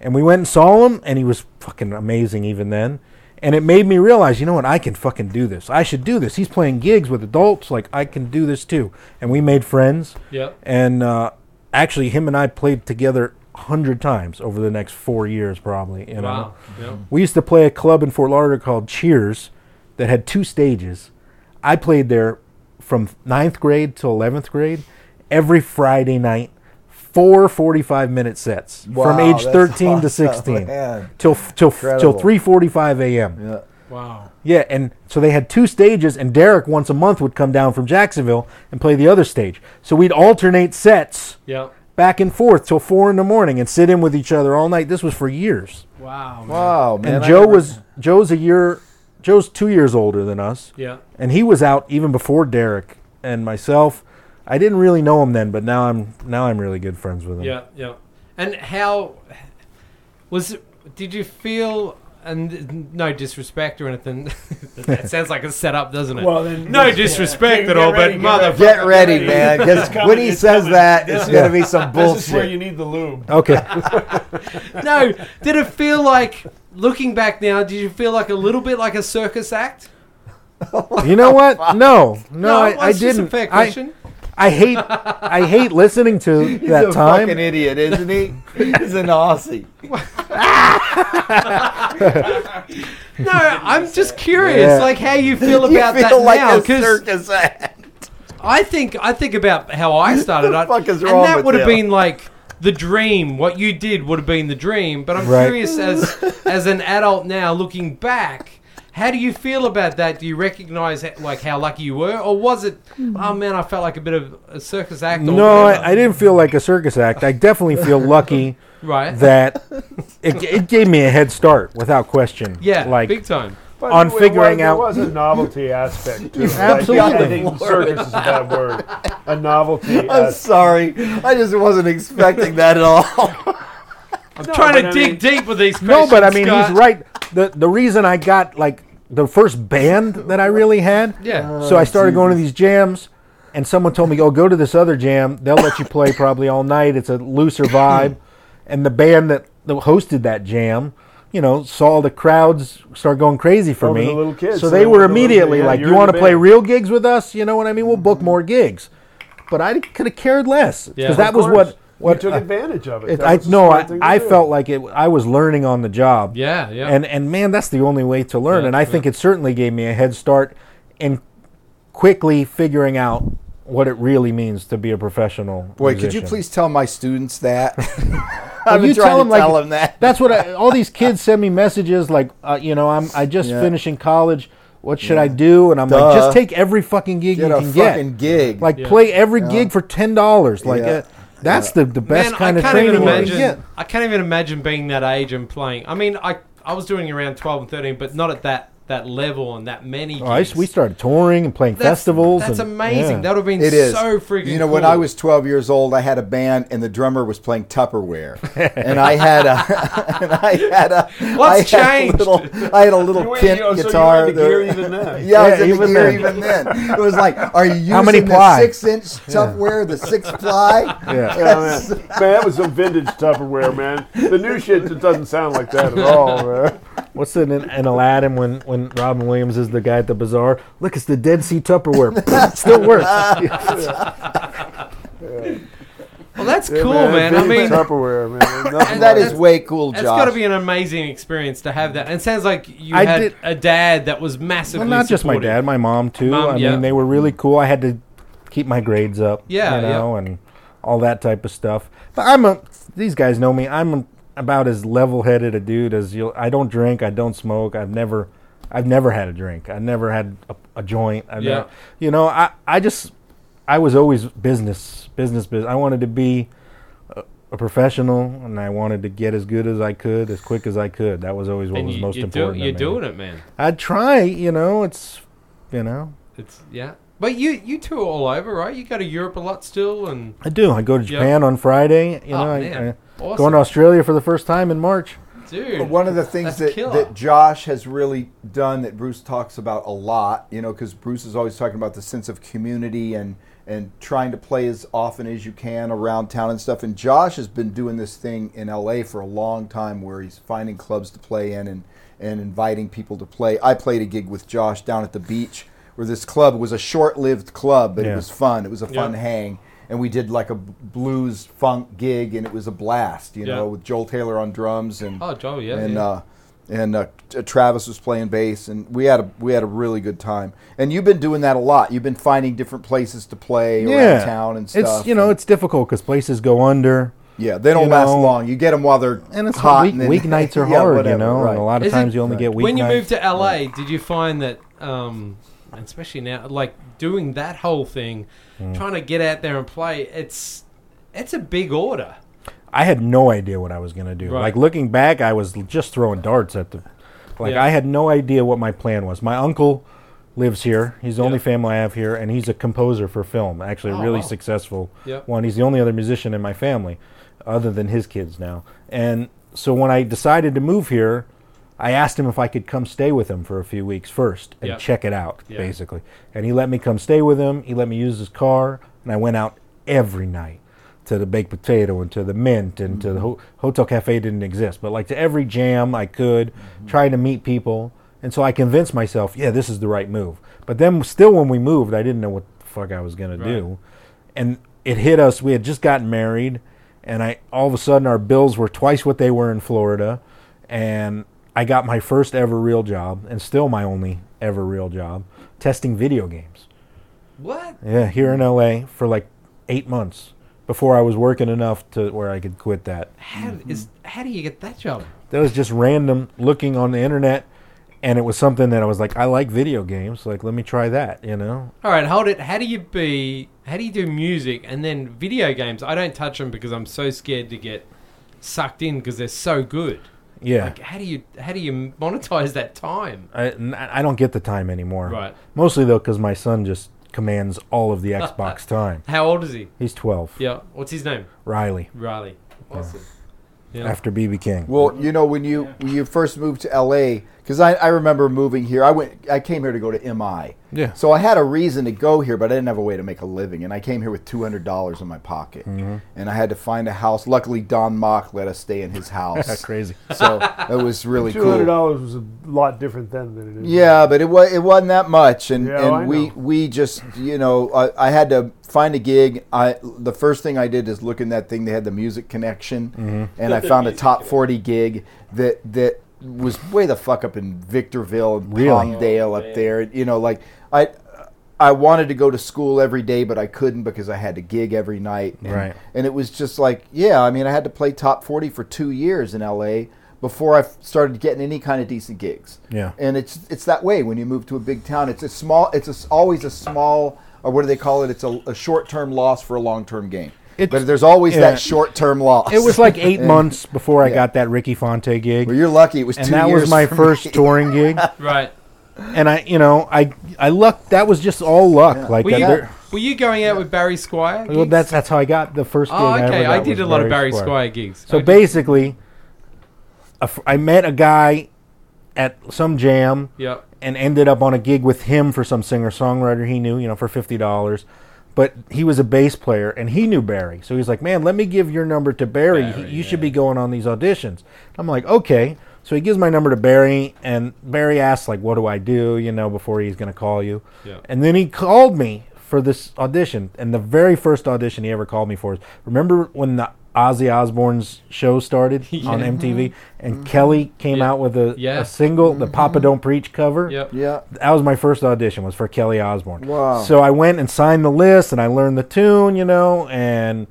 and we went and saw him, and he was fucking amazing even then, and it made me realize, you know what, I can fucking do this. I should do this. He's playing gigs with adults, like I can do this too, and we made friends. Yep. And uh, actually, him and I played together a hundred times over the next four years, probably. You know, Wow. Yep. we used to play a club in Fort Lauderdale called Cheers, that had two stages. I played there from ninth grade to eleventh grade, every Friday night, four 45 minute sets from age that's thirteen to sixteen man. till till till three forty five a.m. Yeah. Wow. Yeah, and so they had two stages, and Derek once a month would come down from Jacksonville and play the other stage. So we'd alternate sets Yep. back and forth till four in the morning and sit in with each other all night. This was for years. Wow. man. Wow, man. and I Joe never- was Joe's a year, Joe's two years older than us, Yeah. and he was out even before Derek and myself. I didn't really know him then, but now I'm now I'm really good friends with him. Yeah. Yeah. And how was? it- Did you feel? And no disrespect or anything. that sounds like a setup, doesn't it? Well, then no disrespect yeah, at all, ready, but get mother. Get ready, ready. man, because when he says coming. that, it's is- gonna be some This is where you need the lube. Okay. No, did it feel like looking back now? Did you feel like a little bit like a circus act? you know what? No, no, I, well, I it's just didn't. a fair I, question. I hate I hate listening to He's that a time. fucking idiot, isn't he? He's an Aussie. no, I'm just curious, Yeah. like how you feel You about feel that like now, a because circus act. I think I think about how I started. the I- fuck is and that with would have him? been like the dream. What you did would have been the dream. But I'm Right. curious, as as an adult now, looking back. How do you feel about that? Do you recognize like how lucky you were, or was it? Hmm. Oh man, I felt like a bit of a circus act. No. I, I didn't feel like a circus act. I definitely feel lucky Right. that it, it gave me a head start without question. yeah, like big time. But on it was- figuring there out- was a novelty aspect to it. Absolutely. Like, I think circus is a bad word. A novelty. I'm aspect. sorry. I just wasn't expecting that at all. I'm No, trying to but I dig mean- deep with these no, but I mean Scott. he's right. The the reason I got like the first band that I really had. Yeah. Oh, so I started going to these jams, and someone told me, "Oh, go to this other jam. They'll let you play probably all night. It's a looser vibe." and the band that, that hosted that jam, you know, saw the crowds start going crazy for Oh, the me. little kids, so so they they were want little- immediately yeah, like, you're "You in want to play real gigs with us? You know what I mean? We'll book more gigs." But I could have cared less because Yeah. that Of was course. What you took uh, advantage of it. it, I no, I, I do. felt like it. I was learning on the job. Yeah, yeah. And and man, that's the only way to learn. Yeah, and I think it certainly gave me a head start in quickly figuring out what it really means to be a professional. Boy, could you please tell my students that? Well, I've been you trying tell to them like tell them that. that's what I, all these kids send me messages like, uh, you know, I'm I just Yeah. finishing college. What should I do? And I'm like, just take every fucking gig Get you a can fucking get. gig. Like Yeah. play every gig for ten dollars. Like Yeah. uh, that's the the best Man, kind I of can't training even you can imagine. get. I can't even imagine being that age and playing. I mean, I I was doing around twelve and thirteen, but not at that that level and that many. Oh, I, we started touring and playing That's- festivals. That's and- amazing. yeah. That would have been It is. so freaking. You know, when. I was 12 years old, I had a band, and the drummer was playing Tupperware, and I had a, and I had a, What's I had a changed? little, I had a little You were- oh, so you were guitar. into there. gear even then. Yeah, I was Yeah, in the even gear then. even then. It was like, are you using How many the ply? six-inch Tupperware, the six ply? Yeah. Yeah, oh, man. man, that was some vintage Tupperware, man. The new shit just doesn't sound like that at all, man. What's it in, in Aladdin when, when Robin Williams is the guy at the bazaar? Look, it's the Dead Sea Tupperware. Still works. well, that's Yeah, cool, man. I vintage mean, Tupperware, man. Nothing That like is way cool, it's Josh. got to be an amazing experience to have that. And it sounds like you I had did- a dad that was massively. well, not just my supportive. dad, my mom too. Mom, I yeah. mean, they were really cool. I had to keep my grades up. Yeah, you yeah. know, and all that type of stuff. But I'm a. These guys know me. I'm about as level-headed a dude as you. I don't drink. I don't smoke. I've never. I've never had a drink. I've never had a, a joint. I've Yeah. never, you know, I, I just, I was always business, business, business. I wanted to be a, a professional, and I wanted to get as good as I could, as quick as I could. That was always what And was you, most you important. to you're doing it, man. I'd try, you know, it's, you know, it's yeah. But you you tour all over, right? You go to Europe a lot still, and I do. I go to Japan on Friday. You Oh, know, I, man. I, awesome, going to Australia for the first time in March. dude. But one of the things that, that Josh has really done that Bruce talks about a lot, you know, because Bruce is always talking about the sense of community and and trying to play as often as you can around town and stuff. And Josh has been doing this thing in LA for a long time where he's finding clubs to play in and, and inviting people to play. I played a gig with Josh down at the beach where this club was a short lived club, but Yeah. it was fun. It was a fun Yeah. hang. And we did like a blues funk gig and it was a blast, you Yeah. know, with Joel Taylor on drums and oh, Joel, yeah, and yeah. uh, and uh, Travis was playing bass, and we had a we had a really good time. And you've been doing that a lot. You've been finding different places to play around town and stuff. It's you know and- it's difficult because places go under, yeah, they don't you last know, long. You get them while they're and it's hot. week, and then- weeknights are yeah, hard, whatever, you know. right. And a lot of Is it- times you only get weeknights. when you moved to LA, did you find that, um, and especially now, like doing that whole thing, Mm. trying to get out there and play, it's it's a big order. I had no idea what I was going to do. Right. Like looking back, I was just throwing darts at the. Like Yeah. I had no idea what my plan was. My uncle lives here. He's the only family I have here, and he's a composer for film. Actually, a Oh, really wow. successful Yep. one. He's the only other musician in my family, other than his kids now. And so when I decided to move here, I asked him if I could come stay with him for a few weeks first and Yep. check it out, Yeah. basically. And he let me come stay with him. He let me use his car, and I went out every night to the baked potato and to the mint and to the mm-hmm. ho- hotel cafe didn't exist, but like to every jam I could, mm-hmm. trying to meet people. And so I convinced myself, yeah, this is the right move. But then still when we moved, I didn't know what the fuck I was going to do. And it hit us. We had just gotten married and I all of a sudden our bills were twice what they were in Florida and I got my first ever real job and still my only ever real job testing video games. What? Yeah, here in LA for like 8 months before I was working enough to where I could quit that. How is how do you get that job? That was just random looking on the internet and it was something that I was like I like video games, like let me try that, you know. All right, hold it. How do you be? How do you do music and then video games? I don't touch them because I'm so scared to get sucked in because they're so good. Yeah. Like, how do you how do you monetize that time? I, I don't get the time anymore. Right. Mostly though cuz my son just commands all of the Xbox time. How old is he? He's 12. Yeah. What's his name? Riley Riley. Awesome. Yeah. After BB King. Well, you know when you when you first moved to LA, because I, I remember moving here. I went. I came here to go to MI. Yeah. So I had a reason to go here, but I didn't have a way to make a living, and I came here with two hundred dollars in my pocket, Mm-hmm. and I had to find a house. Luckily, Don Mock let us stay in his house. That's crazy. So it was really Two hundred cool. dollars was a lot different then than it is. Yeah, but it was it wasn't that much, and Yeah, I and we know. we just you know I, I had to find a gig. I the first thing I did is look in that thing. They had the music connection, Mm-hmm. and I found a top forty gig that that was way the fuck up in Victorville and Really? Palmdale up there. You know, like I. I wanted to go to school every day, but I couldn't because I had to gig every night. And, Right. And it was just like, yeah, I mean, I had to play top 40 for two years in LA before I started getting any kind of decent gigs Yeah. and it's it's that way when you move to a big town. It's a small. It's a s always a small, or what do they call it? It's a, a short term loss for a long term gain. It's- but there's always yeah. that short term loss. It was like 8 And- months before I Yeah. got that Ricky Fanté gig. Well, you're lucky. It was and two that years. was my first me. touring gig. Right. and I, you know, I I luck. That was just all luck. Like Were that you, were you going out with Barry Squire? well, that's that's how I got the first gig. Oh, I, ever okay. got I did a lot of Barry Squire. Squire gigs. So I basically, a fr- I met a guy at some jam Yep. And ended up on a gig with him for some singer songwriter he knew, you know, for fifty dollars. But he was a bass player and he knew Barry, so he's like, "Man, let me give your number to Barry. He- Barry, you should be going on these auditions." I'm like, "Okay." So he gives my number to Barry, and Barry asks like, "What do I do?" You know, before he's going to call you. Yeah. And then he called me for this audition, and the very first audition he ever called me for is remember when the Ozzy Osbourne's show started on MTV, and mm-hmm. Kelly came mm-hmm. Yeah. out with a, Yeah. a single, the mm-hmm. Papa Don't Preach cover. Yep. Yeah. That was my first audition. Was for Kelly Osbourne. Wow. So I went and signed the list, and I learned the tune, you know, and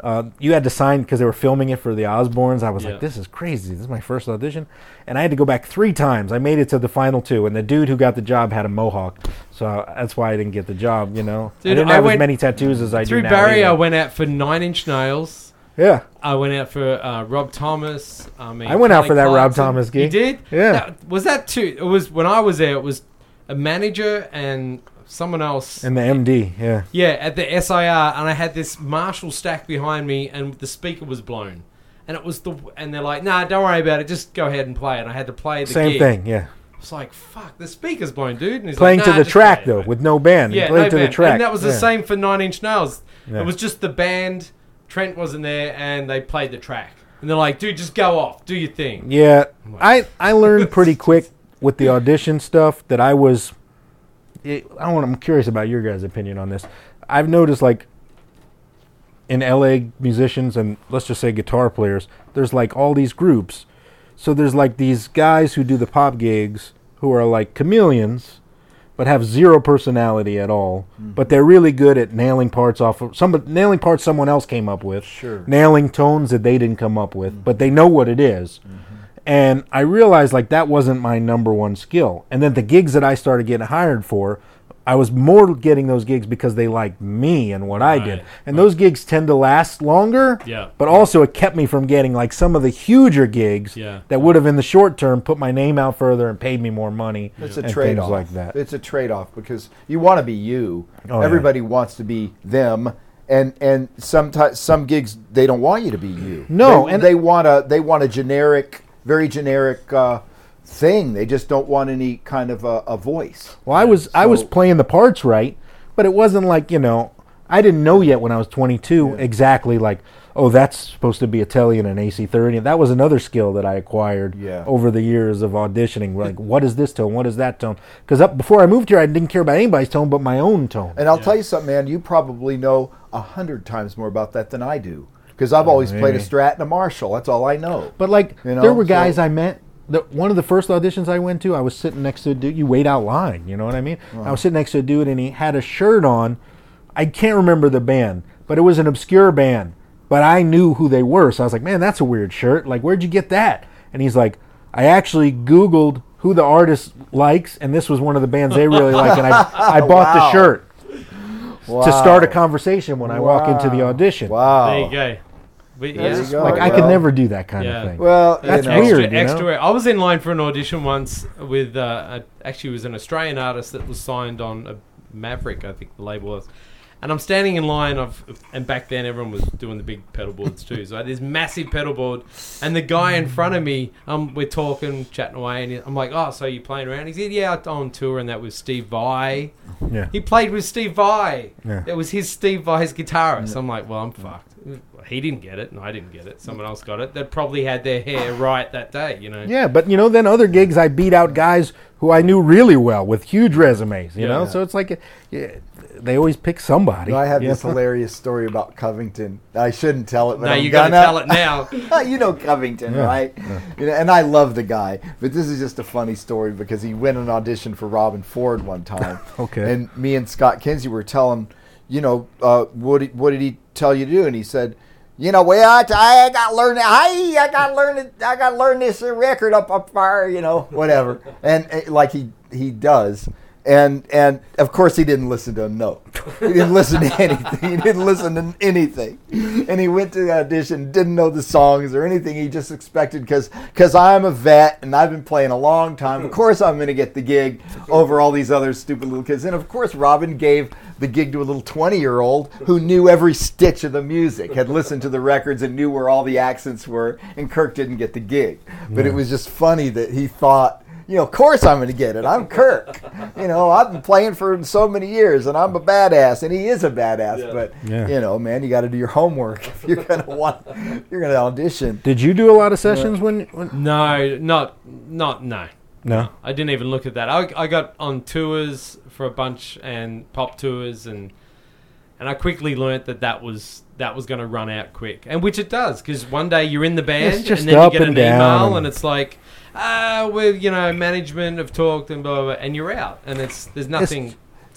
uh, you had to sign because they were filming it for the Osbournes. I was Yeah. like, this is crazy. This is my first audition, and I had to go back three times. I made it to the final two, and the dude who got the job had a mohawk, so that's why I didn't get the job. You know, Dude, I didn't I have went- as many tattoos as I Through do now. Barry, either. I went out for Nine Inch Nails. Yeah, I went out for uh, Rob Thomas. I mean, I went out Kelly for that Rob Clarkson. Thomas gig. You did? Yeah. Now, was that too? It was when I was there. It was a manager and someone else. And the MD, yeah. yeah, at the SIR, and I had this Marshall stack behind me, and the speaker was blown. And it was the and they're like, nah, don't worry about it. Just go ahead and play. And I had to play the Same gig. thing, yeah. It's like, fuck, the speaker's blown, dude. And he's Playing like, to "Nah, the just track it, though, mate." with no band. Yeah, Playing no to band. the track. And that was the yeah. same for Nine Inch Nails. Yeah. It was just the band. Trent wasn't there, and they played the track. And they're like, dude, just go off, do your thing. Yeah, I I learned pretty quick with the audition stuff that I was. It, I want. I'm curious about your guys' opinion on this. I've noticed like in LA musicians and let's just say guitar players, there's like all these groups. So there's like these guys who do the pop gigs who are like chameleons, but have zero personality at all. Mm-hmm. But they're really good at nailing parts off of some nailing parts someone else came up with. Sure. Nailing tones that they didn't come up with, mm-hmm. but they know what it is. Mm-hmm. And I realized like that wasn't my number one skill. And then the gigs that I started getting hired for, I was more getting those gigs because they liked me and what I did. Right, And those gigs tend to last longer. Yeah. But also it kept me from getting like some of the huger gigs Yeah. that would have in the short term put my name out further and paid me more money. It's a and trade off. like that. It's a trade off because you want to be you. Oh, yeah. Everybody wants to be them. And and sometimes some gigs they don't want you to be you. No, they, and- they want a they want a generic, very generic uh, thing. They just don't want any kind of a, a voice. Well, I was I was playing the parts right, but it wasn't like you know I didn't know yet when I was 22 exactly like oh that's supposed to be a Telly and an AC30. That was another skill that I acquired Yeah. over the years of auditioning. Like what is this tone? What is that tone? Because up before I moved here, I didn't care about anybody's tone but my own tone. And I'll tell you something, man. You probably know a hundred times more about that than I do because I've oh, always played a. Strat and a Marshall. That's all I know. But like You know, there were guys so- I met. The, one of the first auditions I went to, I was sitting next to a dude. You wait out line, you know what I mean? I was sitting next to a dude, and he had a shirt on. I can't remember the band, but it was an obscure band. But I knew who they were, so I was like, "Man, that's a weird shirt. Like, where'd you get that?" And he's like, "I actually Googled who the artist likes, and this was one of the bands they really like, and I I bought the Wow. shirt to start a conversation when I walk into the audition. Wow. There you go. But, There yeah. you go. Like I could Well- never do that kind Yeah. of thing. Well, That's you know, weird. extra, know? I was in line for an audition once with uh, a, actually it was an Australian artist that was signed on a Maverick, I think the label was. And I'm standing in line of, and back then everyone was doing the big pedal boards too. So I had this massive pedal board, and the guy in front of me, um, we're talking, chatting away, and I'm like, "Oh, so you playing around?" He said, "Yeah, I'm on tour, and that was Steve Vai. Yeah. He played with Steve Vai. Yeah. It was his Steve Vai's guitarist." I'm like, "Well, I'm fucked." He didn't get it, and I didn't get it. Someone else got it. They probably had their hair right that day, you know. Yeah, but you know, then other gigs I beat out guys who I knew really well with huge resumes. You Yeah. know, so it's like, yeah, they always pick somebody. I have you this hilarious story about Covington. I shouldn't tell it, but Now I'm you got to gonna. tell it now. you know Covington, Yeah. right? You know, and I love the guy, but this is just a funny story because he went an audition for Robben Ford one time. Okay. And me and Scott Kinsey were telling, you know, uh, what did, what did he tell you to do? And he said, you know, well, I, I got to learn. Hey, I got to learn it. I got to learn this record up up fire. You know, whatever. and uh, like he he does. And and of course he didn't listen to a note. He didn't listen to anything. He didn't listen to anything. And he went to the audition, didn't know the songs or anything. He just expected because because I'm a vet and I've been playing a long time. Of course I'm going to get the gig over all these other stupid little kids. And of course Robben gave the gig to a little 20 year old who knew every stitch of the music, had listened to the records and knew where all the accents were. And Kirk didn't get the gig. But it was just funny that he thought you know, of course I'm going to get it. I'm Kirk. You know, I've been playing for so many years, and I'm a badass, and he is a badass. But Yeah. you know, man, you got to do your homework if you're going to want. You're going to audition. Did you do a lot of sessions when, when? No, not not no. No. I didn't even look at that. I, I got on tours for a bunch and pop tours and and I quickly learnt that that was that was going to run out quick, and which it does because one day you're in the band It's just and then you up get an and down email and- and it's like, ah, we you know management have talked and blah, blah blah and you're out and it's there's nothing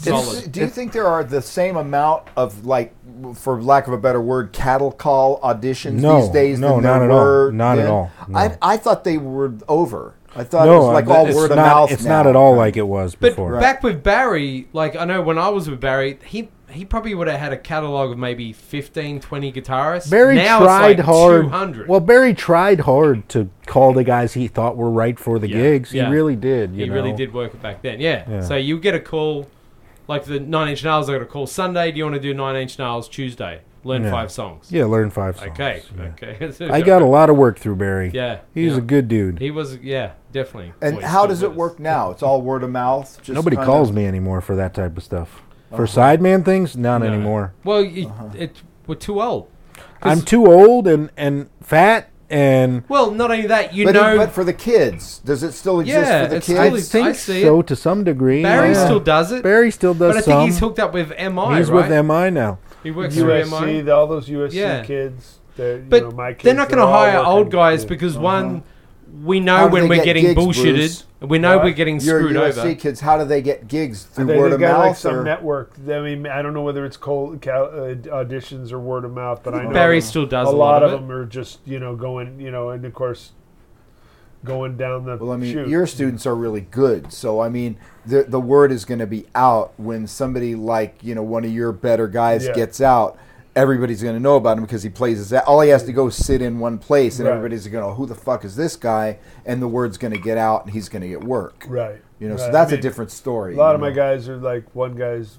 Do you, solid. do you think there are the same amount of like, for lack of a better word, cattle call auditions No, these days? no, than not there at all. were Not at all, no. I I thought they were over. I thought no, it was like uh, all it's word of not, mouth. It's now. not at all like it was But before. back with Barry, like I know when I was with Barry, he he probably would have had a catalog of maybe 15, 20 guitarists. Barry now tried it's like hard. 200. Well, Barry tried hard to call the guys he thought were right for the Yeah, gigs. yeah. He really did. You he know? really did work it back then. Yeah. Yeah. So you get a call, like the Nine Inch Nails. I got a call Sunday. Do you want to do Nine Inch Nails Tuesday? Learn Yeah. five songs. Yeah, learn five songs. Okay. yeah. Okay. I got a lot of work through Barry. Yeah. He's yeah. a good dude. He was. Yeah. Definitely. And Boy, how does it work now? It's all word of mouth. Just Nobody kinda- calls me anymore for that type of stuff. For Uh-huh. sideman things, not No. anymore. Well, you, Uh-huh. it we're too old. 'Cause- I'm too old and, and fat and Well, not only that, you But, know, but for the kids, does it still exist Yeah, for the it's kids? still I ex- think I see so it. to some degree. Barry yeah. still does it. Barry still does it. but I some. think he's hooked up with MI. He's right? with MI now. He works through USC, MI. the- all those USC Yeah. kids. they're, you But know, my kids, they're not going to all hire old guys Yeah. because Uh-huh. one, we know do when we're get getting gigs, bullshitted. Bruce? We know What? we're getting Your screwed USC over. kids, how do they get gigs through They, word they of got mouth? like some or- network. I mean, I don't know whether it's cold cal- uh, auditions or word of mouth, but I know Barry them- still does a a lot of it. them are just you know going you know, and of course going down the. Well, I mean, chute. your students are really good, so I mean, the the word is going to be out when somebody like you know one of your better guys Yeah. gets out. Everybody's going to know about him because he plays his. All he has to go sit in one place, and Right. everybody's going to, "Who the fuck is this guy?" And the word's going to get out, and he's going to get work. right. You know, so that's I a mean, different story. A lot you of my guys are like one guy's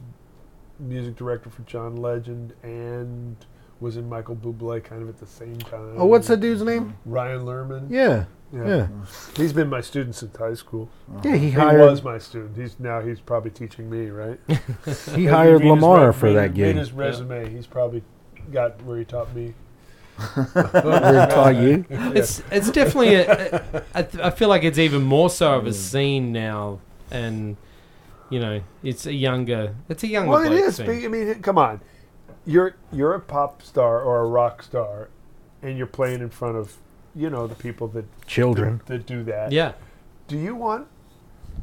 music director for John Legend and was in Michael Bublé kind of at the same time. Oh, what's that dude's name? Ryan Lerman. Yeah. Yeah. Yeah. He's been my student since high school. Yeah, he He was my student. He's now he's probably teaching me, right? he If hired you his Lamar for read- that read gig. his resume. He's probably got where he taught me. Where he taught you. It's it's definitely a, a, I th- I feel like it's even more so Mm. of a scene now, and you know, it's a younger, it's a younger. Well, it bloke is. scene. but, I mean, come on. You're you're a pop star or a rock star, and you're playing in front of you know the people that Children. that, that do that. Yeah, Do you want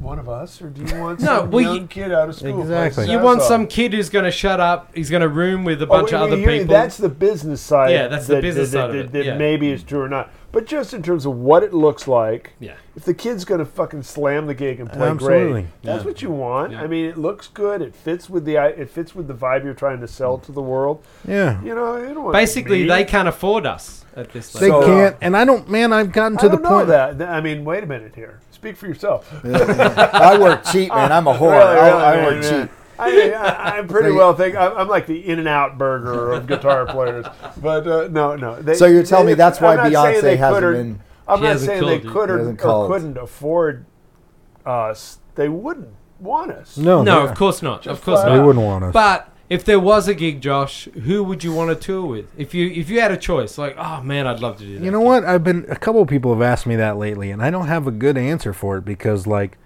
one of us, or do you want No, some well, young you- kid out of school? Exactly. you want off? some kid who's going to shut up. He's going to room with a Oh, bunch wait, of other people. That's the business side. Yeah, that's the business that, side of that, it, That yeah. maybe is true or not. But just in terms of what it looks like, yeah, if the kid's going to fucking slam the gig and play Absolutely. great, that's Yeah. what you want. Yeah. I mean, it looks good. It fits with the it fits with the vibe you're trying to sell to the world. Yeah. You know, you don't basically they can't afford us at this Level. They. So- can't, uh, and I don't. Man, I've gotten I to the don't know point. that. I mean, wait a minute here. Speak for yourself. I work cheap, man. I'm a whore. Really, I, really, I man, work yeah. cheap. I, I, I'm pretty So you- well think I'm, I'm like the In and Out burger of guitar players, but uh, no, no. They, So you're telling me that's why I'm not saying Beyonce they hasn't could or- been- I'm She not saying they could or, Hasn't or couldn't afford us. They wouldn't want us. No, no, of course not. Just Of course not. they wouldn't want us. But if there was a gig, Josh, who would you want to tour with? If you if you had a choice, like, oh man, I'd love to do that. You know what? I've been a couple of people have asked me that lately, and I don't have a good answer for it because like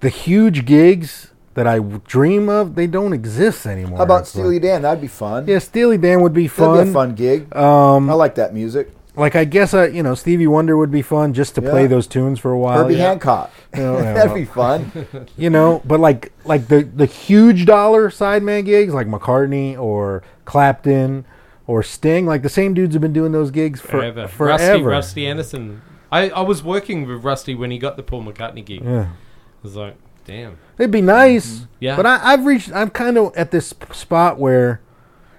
the huge gigs that I dream of, they don't exist anymore. How about It's like- Steely Dan? That'd be fun. Yeah, Steely Dan would be That'd fun. be a fun gig. Um, I like that music. Like I guess I, you know, Stevie Wonder would be fun just to play Yeah. those tunes for a while. Herbie yeah. Hancock. You know, yeah, That'd well, be fun. you know, but like like the the huge dollar sideman gigs like McCartney or Clapton or Sting, like the same dudes have been doing those gigs for forever. forever. Rusty, Rusty Anderson. I, I was working with Rusty when he got the Paul McCartney gig. Yeah. I was like, damn. It'd be nice. Yeah. But I, I've reached. I'm kind of at this p- spot where,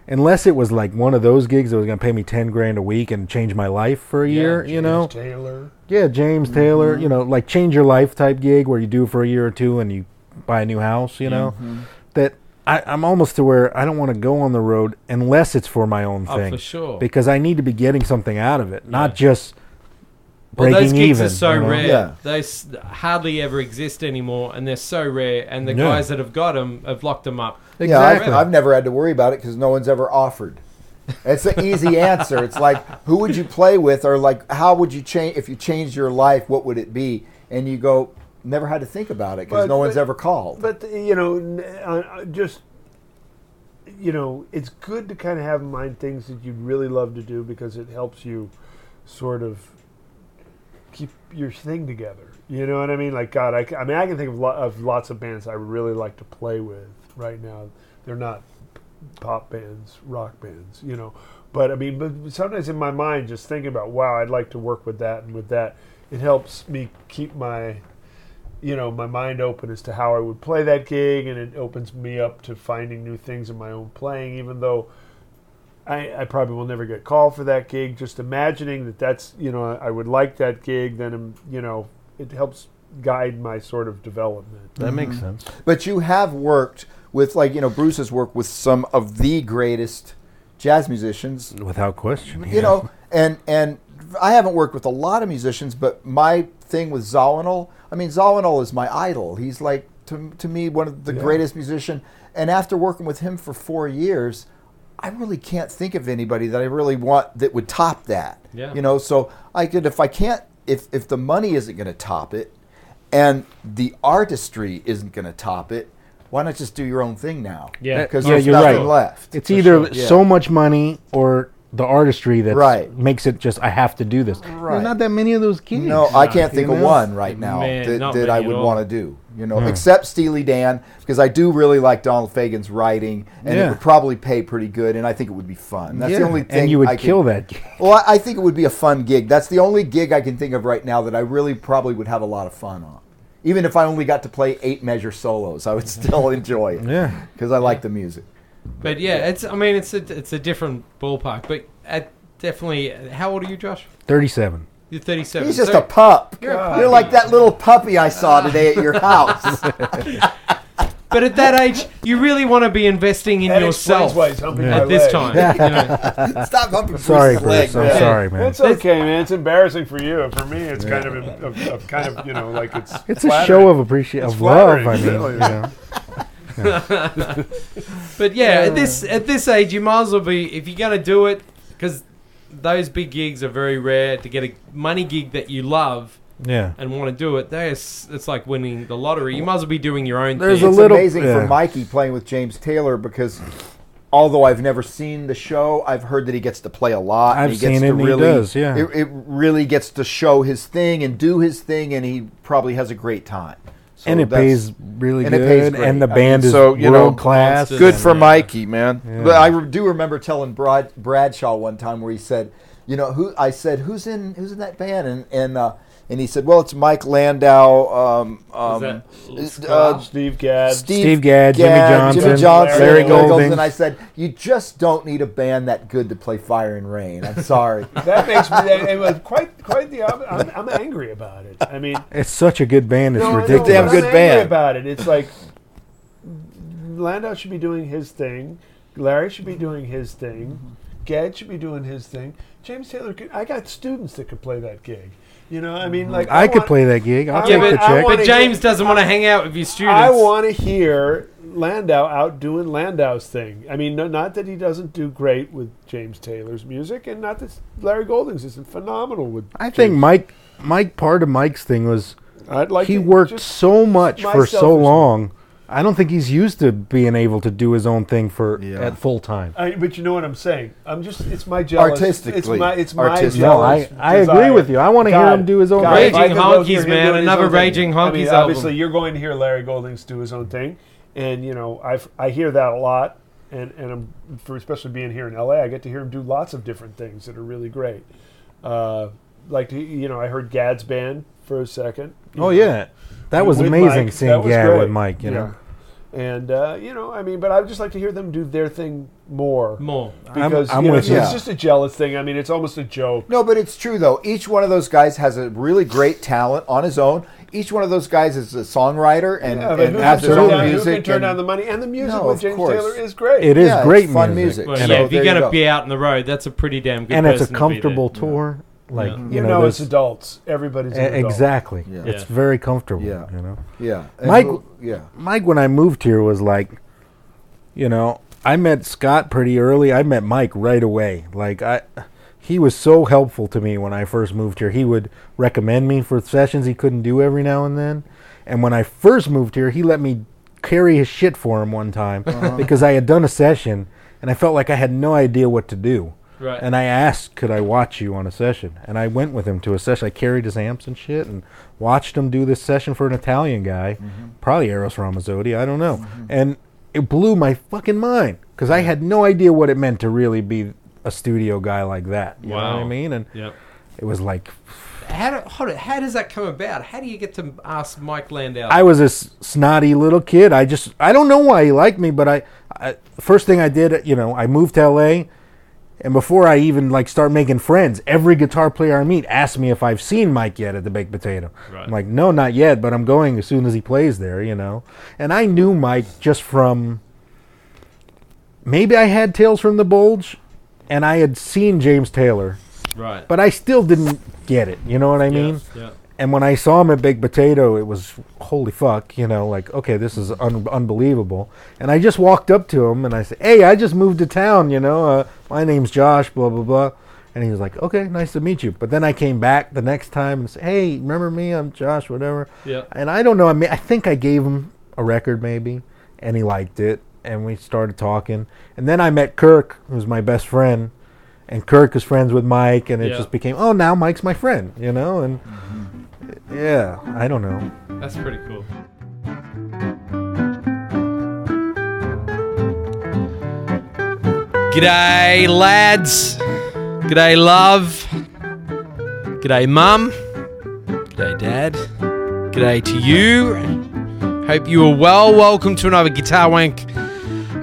unless it was like one of those gigs that was going to pay me ten grand a week and change my life for a Yeah, year, you know, James Taylor. yeah, James Taylor, mm-hmm. you know, like change your life type gig where you do for a year or two and you buy a new house, you know, mm-hmm. that I, I'm almost to where I don't want to go on the road unless it's for my own Oh, thing for sure. because I need to be getting something out of it, not Yeah. just Well, breaking those gigs even. are so you know? rare. Yeah. They s- hardly ever exist anymore, and they're so rare. And the Yeah. guys that have got them have locked them up. Exactly. Yeah, I've, I've never had to worry about it because no one's ever offered. It's an easy answer. It's like, who would you play with, or like, how would you change if you changed your life? What would it be? And you go, never had to think about it because But- no one's but- ever called. But you know, n- uh, uh, just you know, it's good to kind of have in mind things that you'd really love to do because it helps you sort of keep your thing together. You know what I mean? Like God, I, I mean, I can think of, lo- of lots of bands I really like to play with right now. They're not pop bands, rock bands, you know. But I mean, but sometimes in my mind, just thinking about, wow, I'd like to work with that and with that. it helps me keep my you know my mind open as to how I would play that gig, and it opens me up to finding new things in my own playing, even though. I, I probably will never get called for that gig. Just imagining that that's you know I would like that gig, then um, you know it helps guide my sort of development. That makes sense. But you have worked with, like, you know, Bruce has worked with some of the greatest jazz musicians, Without question. you know, and and I haven't worked with a lot of musicians, but my thing with Zawinul, I mean, Zawinul is my idol. He's like to to me one of the greatest musician. And after working with him for four years, I really can't think of anybody that I really want that would top that. Yeah. You know, so I could if I can't if if the money isn't going to top it, and the artistry isn't going to top it. Why not just do your own thing now? Yeah. because Yeah, there's you're nothing right. left. It's either Yeah. so much money or the artistry that Right. makes it just I have to do this. Right. There's not that many of those kids. No, I can't you think of one right now Man, that, that I would want to do. You know, hmm. except Steely Dan, because I do really like Donald Fagen's writing, and it would probably pay pretty good, and I think it would be fun. That's the only thing. and you would I could- kill that. gig. Well, I, I think it would be a fun gig. That's the only gig I can think of right now that I really probably would have a lot of fun on. Even if I only got to play eight measure solos, I would still enjoy it. Yeah. because I like the music. But yeah, it's. I mean, it's a it's a different ballpark. But at definitely, how old are you, Josh? Thirty-seven. You're 37. He's just So- a pup. You're a You're, like that little puppy I saw today at your house. But at that age, you really want to be investing in That yourself explains why he's humping Yeah. my at this leg. time. you know. Stop humping Sorry, Bruce's leg, Bruce. I'm man. sorry, man. It's okay, man. It's embarrassing for you. For me, it's kind of, of, of kind of, you know, like it's. It's a show of appreciation of love. I mean, really. you know. But yeah, at this at this age, you might as well be if you're gonna do it because those big gigs are very rare to get a money gig that you love yeah. and want to do it. There's it's like winning the lottery. You might as well be doing your own There's thing. a it's little- amazing yeah. for Mikey playing with James Taylor because although I've never seen the show, I've heard that he gets to play a lot. and I've he gets seen to it and he really, does, yeah. It, it really gets to show his thing and do his thing, and he probably has a great time. So and it pays really and it good, pays great. and the I mean, band is so, you know, world class. monsters. Good for Mikey, man. Yeah. But I do remember telling Brad, Bradshaw one time where he said, "You know, who?" I said, "Who's in Who's in that band?" And and uh, and he said, "Well, it's Mike Landau." Um, um, uh, Steve Gadd. Steve Gadd, Jimmy Johnson, Jimmy Johnson, Larry Goldings. Golding. and I said, "You just don't need a band that good to play Fire and Rain." I'm sorry. That makes me that, it was quite quite the. I'm, I'm angry about it. I mean, It's such a good band. It's no, ridiculous. Damn but good I'm band. Angry about it. It's like Landau should be doing his thing. Larry should be doing his thing. Gadd should be doing his thing. James Taylor. Could, I got students that could play that gig. You know, I mean, mm-hmm. like I, could want- play that gig. I'll I take want- the check. But James doesn't want to hang out with your students. I want to hear Landau out doing Landau's thing. I mean, no, not that he doesn't do great with James Taylor's music, and not that Larry Goldings isn't phenomenal with. I think Mike, Mike, part of Mike's thing was I'd like he worked just- so much for so selfish- long. I don't think he's used to being able to do his own thing for Yeah. at full time. I, but you know what I'm saying. I'm just. It's my jealous. It's Artistically. my. It's my Artistic- No, I, jealous I agree desire. with you. I want to hear God, him do his own God, thing. if I Raging could go Honkies, him man, doing his another own thing- Raging I mean, Honkies obviously, album. you're going to hear Larry Goldings do his own thing, and you know, I I hear that a lot, and and I'm for especially being here in LA, I get to hear him do lots of different things that are really great. Uh, like you know, I heard Gadd's band for a second. you Oh know. yeah, that was with amazing Mike. seeing That was Gad great. with Mike. You know, And uh, you know, I mean, but I would just like to hear them do their thing more. more. I'm- Because I'm you know, with it's, you. just a jealous thing. I mean, it's almost a joke. No, but it's true though. Each one of those guys has a really great talent on his own. Each one of those guys is a songwriter and, Yeah, and who, has his own down, who music. can turn and- down the money? And the music No, with James course. Taylor is great. it is Yeah, it's great fun music, music. Well, So yeah, if you're going to be out on the road, that's a pretty damn good and it's a person to be there. comfortable tour. Like Yeah. you, You, know, know, it's adults. Everybody's an adult. exactly. Yeah. It's Yeah. very comfortable. Yeah. you know. Yeah, And Mike- who- yeah, Mike, when I moved here, was like, you know, I met Scott pretty early. I met Mike right away. Like I, he was so helpful to me when I first moved here. He would recommend me for sessions he couldn't do every now and then. And when I first moved here, he let me carry his shit for him one time uh-huh. because I had done a session and I felt like I had no idea what to do. Right. And I asked, could I watch you on a session? And I went with him to a session. I carried his amps and shit and watched him do this session for an Italian guy, mm-hmm. probably Eros Ramazzotti, I don't know. Mm-hmm. And it blew my fucking mind because I had no idea what it meant to really be a studio guy like that. You know what I mean? And Yep. it was like, How, do, how does that come about? How do you get to ask Mike Landau? I was a s- snotty little kid. I just I don't know why he liked me, but I, I first thing I did, you know, I moved to LA, and before I even like start making friends, every guitar player I meet asks me if I've seen Mike yet at the Baked Potato. Right. I'm like, no, not yet, but I'm going as soon as he plays there, you know. And I knew Mike just from maybe I had Tales from the Bulge, and I had seen James Taylor, right. but I still didn't get it. You know what I mean? yeah. And when I saw him at Baked Potato, it was holy fuck, you know, like okay, this is un- unbelievable. And I just walked up to him and I said, "Hey, I just moved to town, you know. Uh, my name's Josh, blah blah blah." And he was like, "Okay, nice to meet you." But then I came back the next time and said, "Hey, remember me? I'm Josh, whatever." Yeah. And I don't know. I mean, I think I gave him a record maybe, and he liked it, and we started talking. And then I met Kirk, who's my best friend, and Kirk is friends with Mike, and it Yeah. just became, oh, now Mike's my friend, you know. And yeah, I don't know. That's pretty cool. G'day, lads. G'day, love. G'day, mum. G'day, dad. G'day to you. Hope you are well. Welcome to another Guitar Wank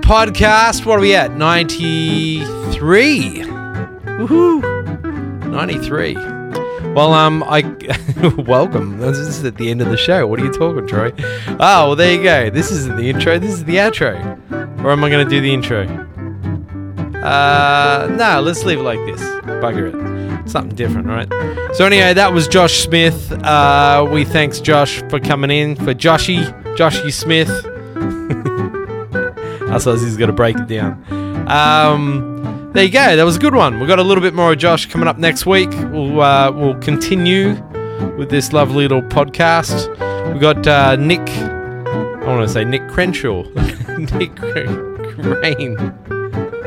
podcast. What are we at? 93. Woohoo. 93. Well, um, I welcome. This is at the end of the show. What are you talking, Troy? Oh, well, there you go. This isn't the intro. This is the outro. Or am I going to do the intro? Uh, no. Let's leave it like this. Bugger it. Something different, right? So anyway, that was Josh Smith. Uh, we thanks Josh for coming in for Joshy, Joshy Smith. I suppose he's got to break it down. Um, there you go. That was a good one. We've got a little bit more of Josh coming up next week. We'll uh, we'll continue with this lovely little podcast. We've got uh, Nick. I want to say Nick Crenshaw. Nick Rain.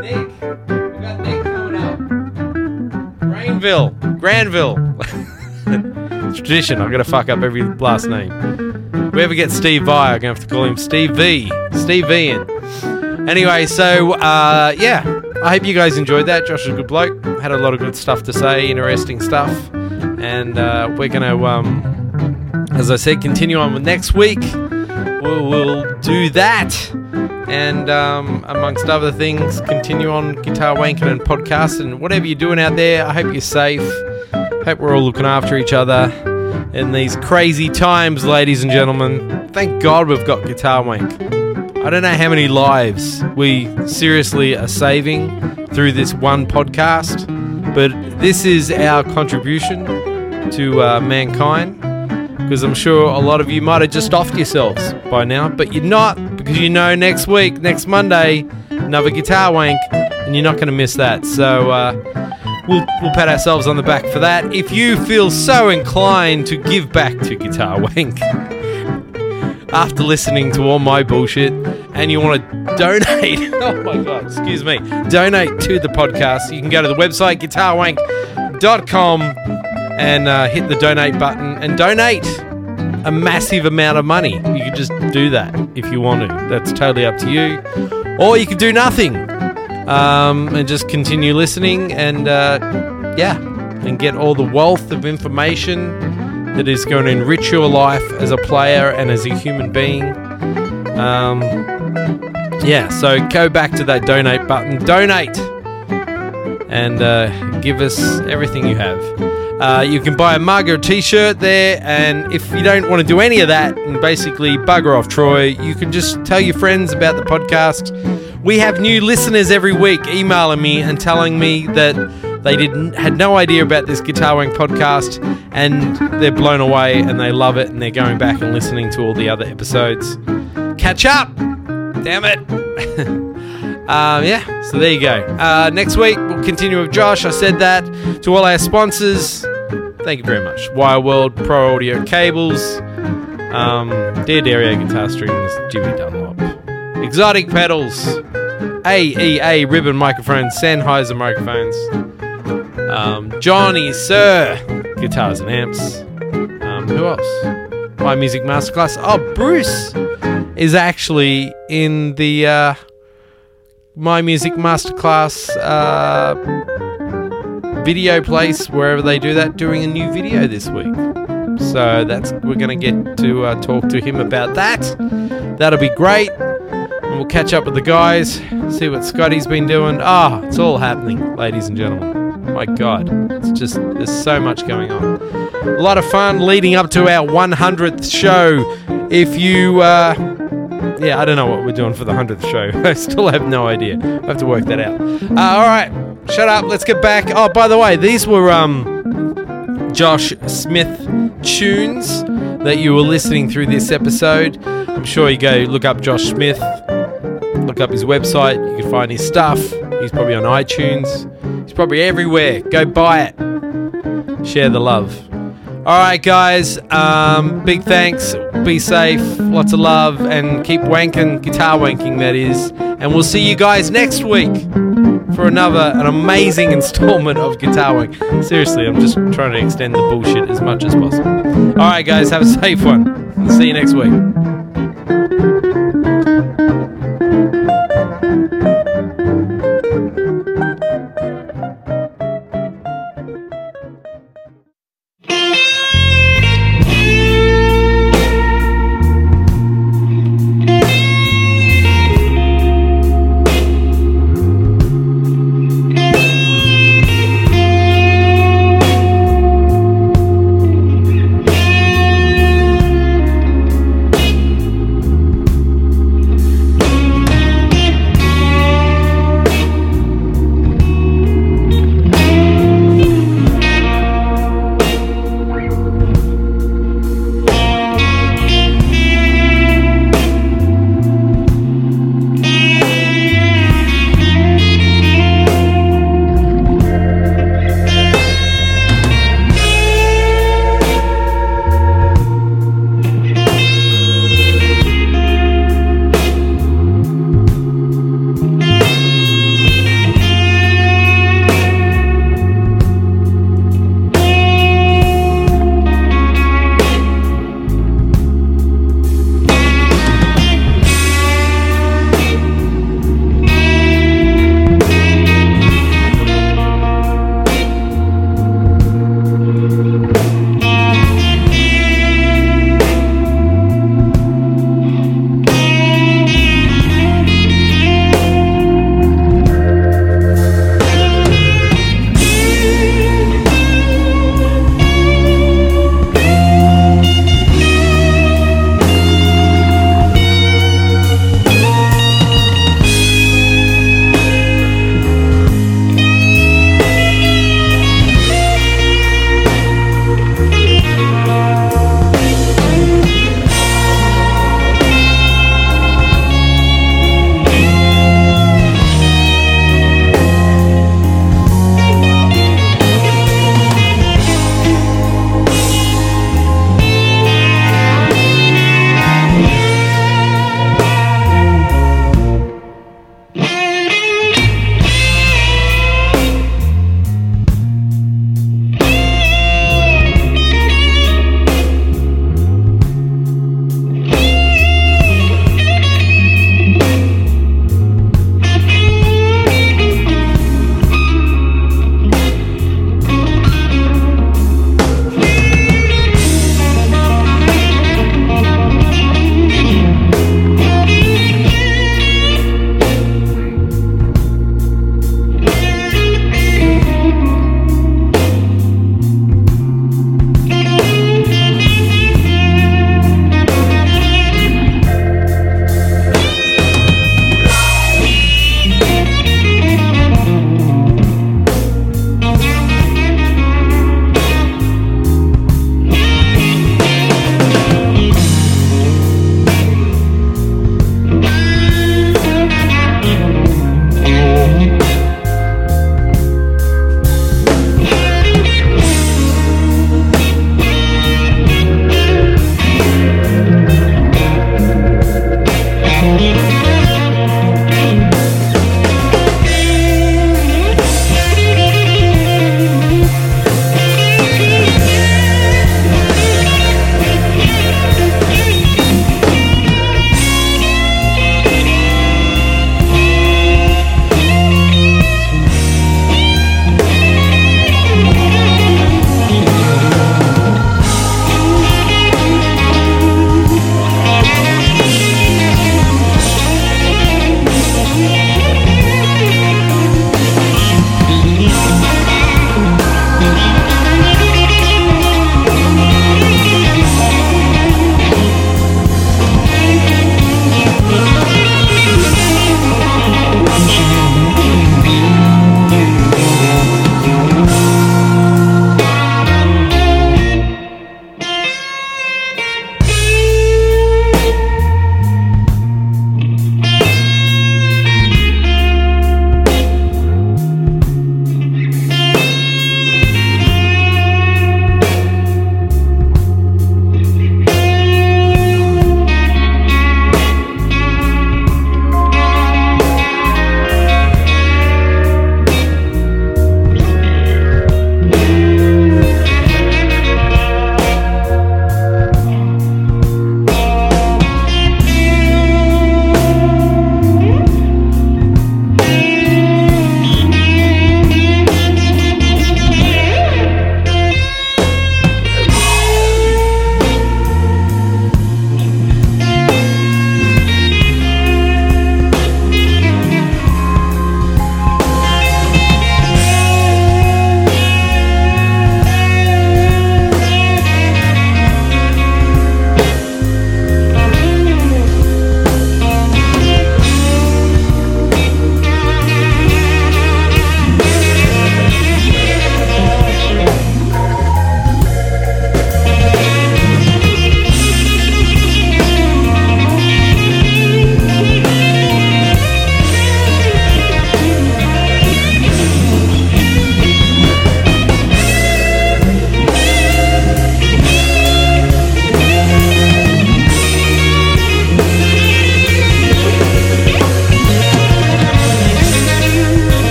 Nick. We got Nick coming up. Grainville. Granville. it's tradition. I'm gonna fuck up every last name. If we ever get Steve Vai, I'm gonna have to call him Steve V. Steve V. Anyway, so uh, yeah, I hope you guys enjoyed that. Josh is a good bloke. Had a lot of good stuff to say, interesting stuff, and uh, we're gonna, um, as I said, continue on with next week. We'll, we'll do that, and um, amongst other things, continue on guitar wanking and podcast and whatever you're doing out there. I hope you're safe. Hope we're all looking after each other in these crazy times, ladies and gentlemen. Thank God we've got Guitar Wank. I don't know how many lives we seriously are saving through this one podcast, but this is our contribution to uh, mankind. Because I'm sure a lot of you might have just offed yourselves by now, but you're not, because you know next week, next Monday, another guitar wank, and you're not going to miss that. So uh, we'll, we'll pat ourselves on the back for that. If you feel so inclined to give back to Guitar Wank, after listening to all my bullshit and you want to donate, oh my god, excuse me, donate to the podcast, you can go to the website guitarwank.com and uh, hit the donate button and donate a massive amount of money. You can just do that if you want to. That's totally up to you. Or you could do nothing um, and just continue listening and uh, yeah, and get all the wealth of information that is going to enrich your life as a player and as a human being. Um, yeah, so go back to that donate button, donate, and uh, give us everything you have. Uh, you can buy a mug or a t-shirt there, and if you don't want to do any of that and basically bugger off Troy, you can just tell your friends about the podcast. We have new listeners every week emailing me and telling me that they didn't had no idea about this Guitar Wank podcast, and they're blown away and they love it, and they're going back and listening to all the other episodes. Catch up! Damn it! um, yeah, so there you go. Uh, next week we'll continue with Josh. I said that to all our sponsors. Thank you very much. Wire World, Pro Audio Cables, um, D'Addario Guitar Strings, Jimmy Dunlop, Xotic Pedals, AEA Ribbon Microphones, Sennheiser Microphones, um, Johnny Suhr Guitars and Amps. Um, who else? My Music Masterclass. Oh, Bruce is actually in the uh, My Music Masterclass uh, video place wherever they do that doing a new video this week. So that's we're going to get to uh, talk to him about that. That'll be great. And we'll catch up with the guys, see what Scotty's been doing. Ah, it's all happening, ladies and gentlemen. My God, it's just there's so much going on. A lot of fun leading up to our 100th show. If you, uh, yeah, I don't know what we're doing for the 100th show. I still have no idea. I have to work that out. Uh, all right, shut up. Let's get back. Oh, by the way, these were um, Josh Smith tunes that you were listening through this episode. I'm sure you go look up Josh Smith, look up his website. You can find his stuff. He's probably on iTunes. He's probably everywhere. Go buy it. Share the love. All right, guys. Um, big thanks. Be safe. Lots of love, and keep wanking, guitar wanking. That is. And we'll see you guys next week for another an amazing installment of Guitar Wank. Seriously, I'm just trying to extend the bullshit as much as possible. All right, guys. Have a safe one. See you next week.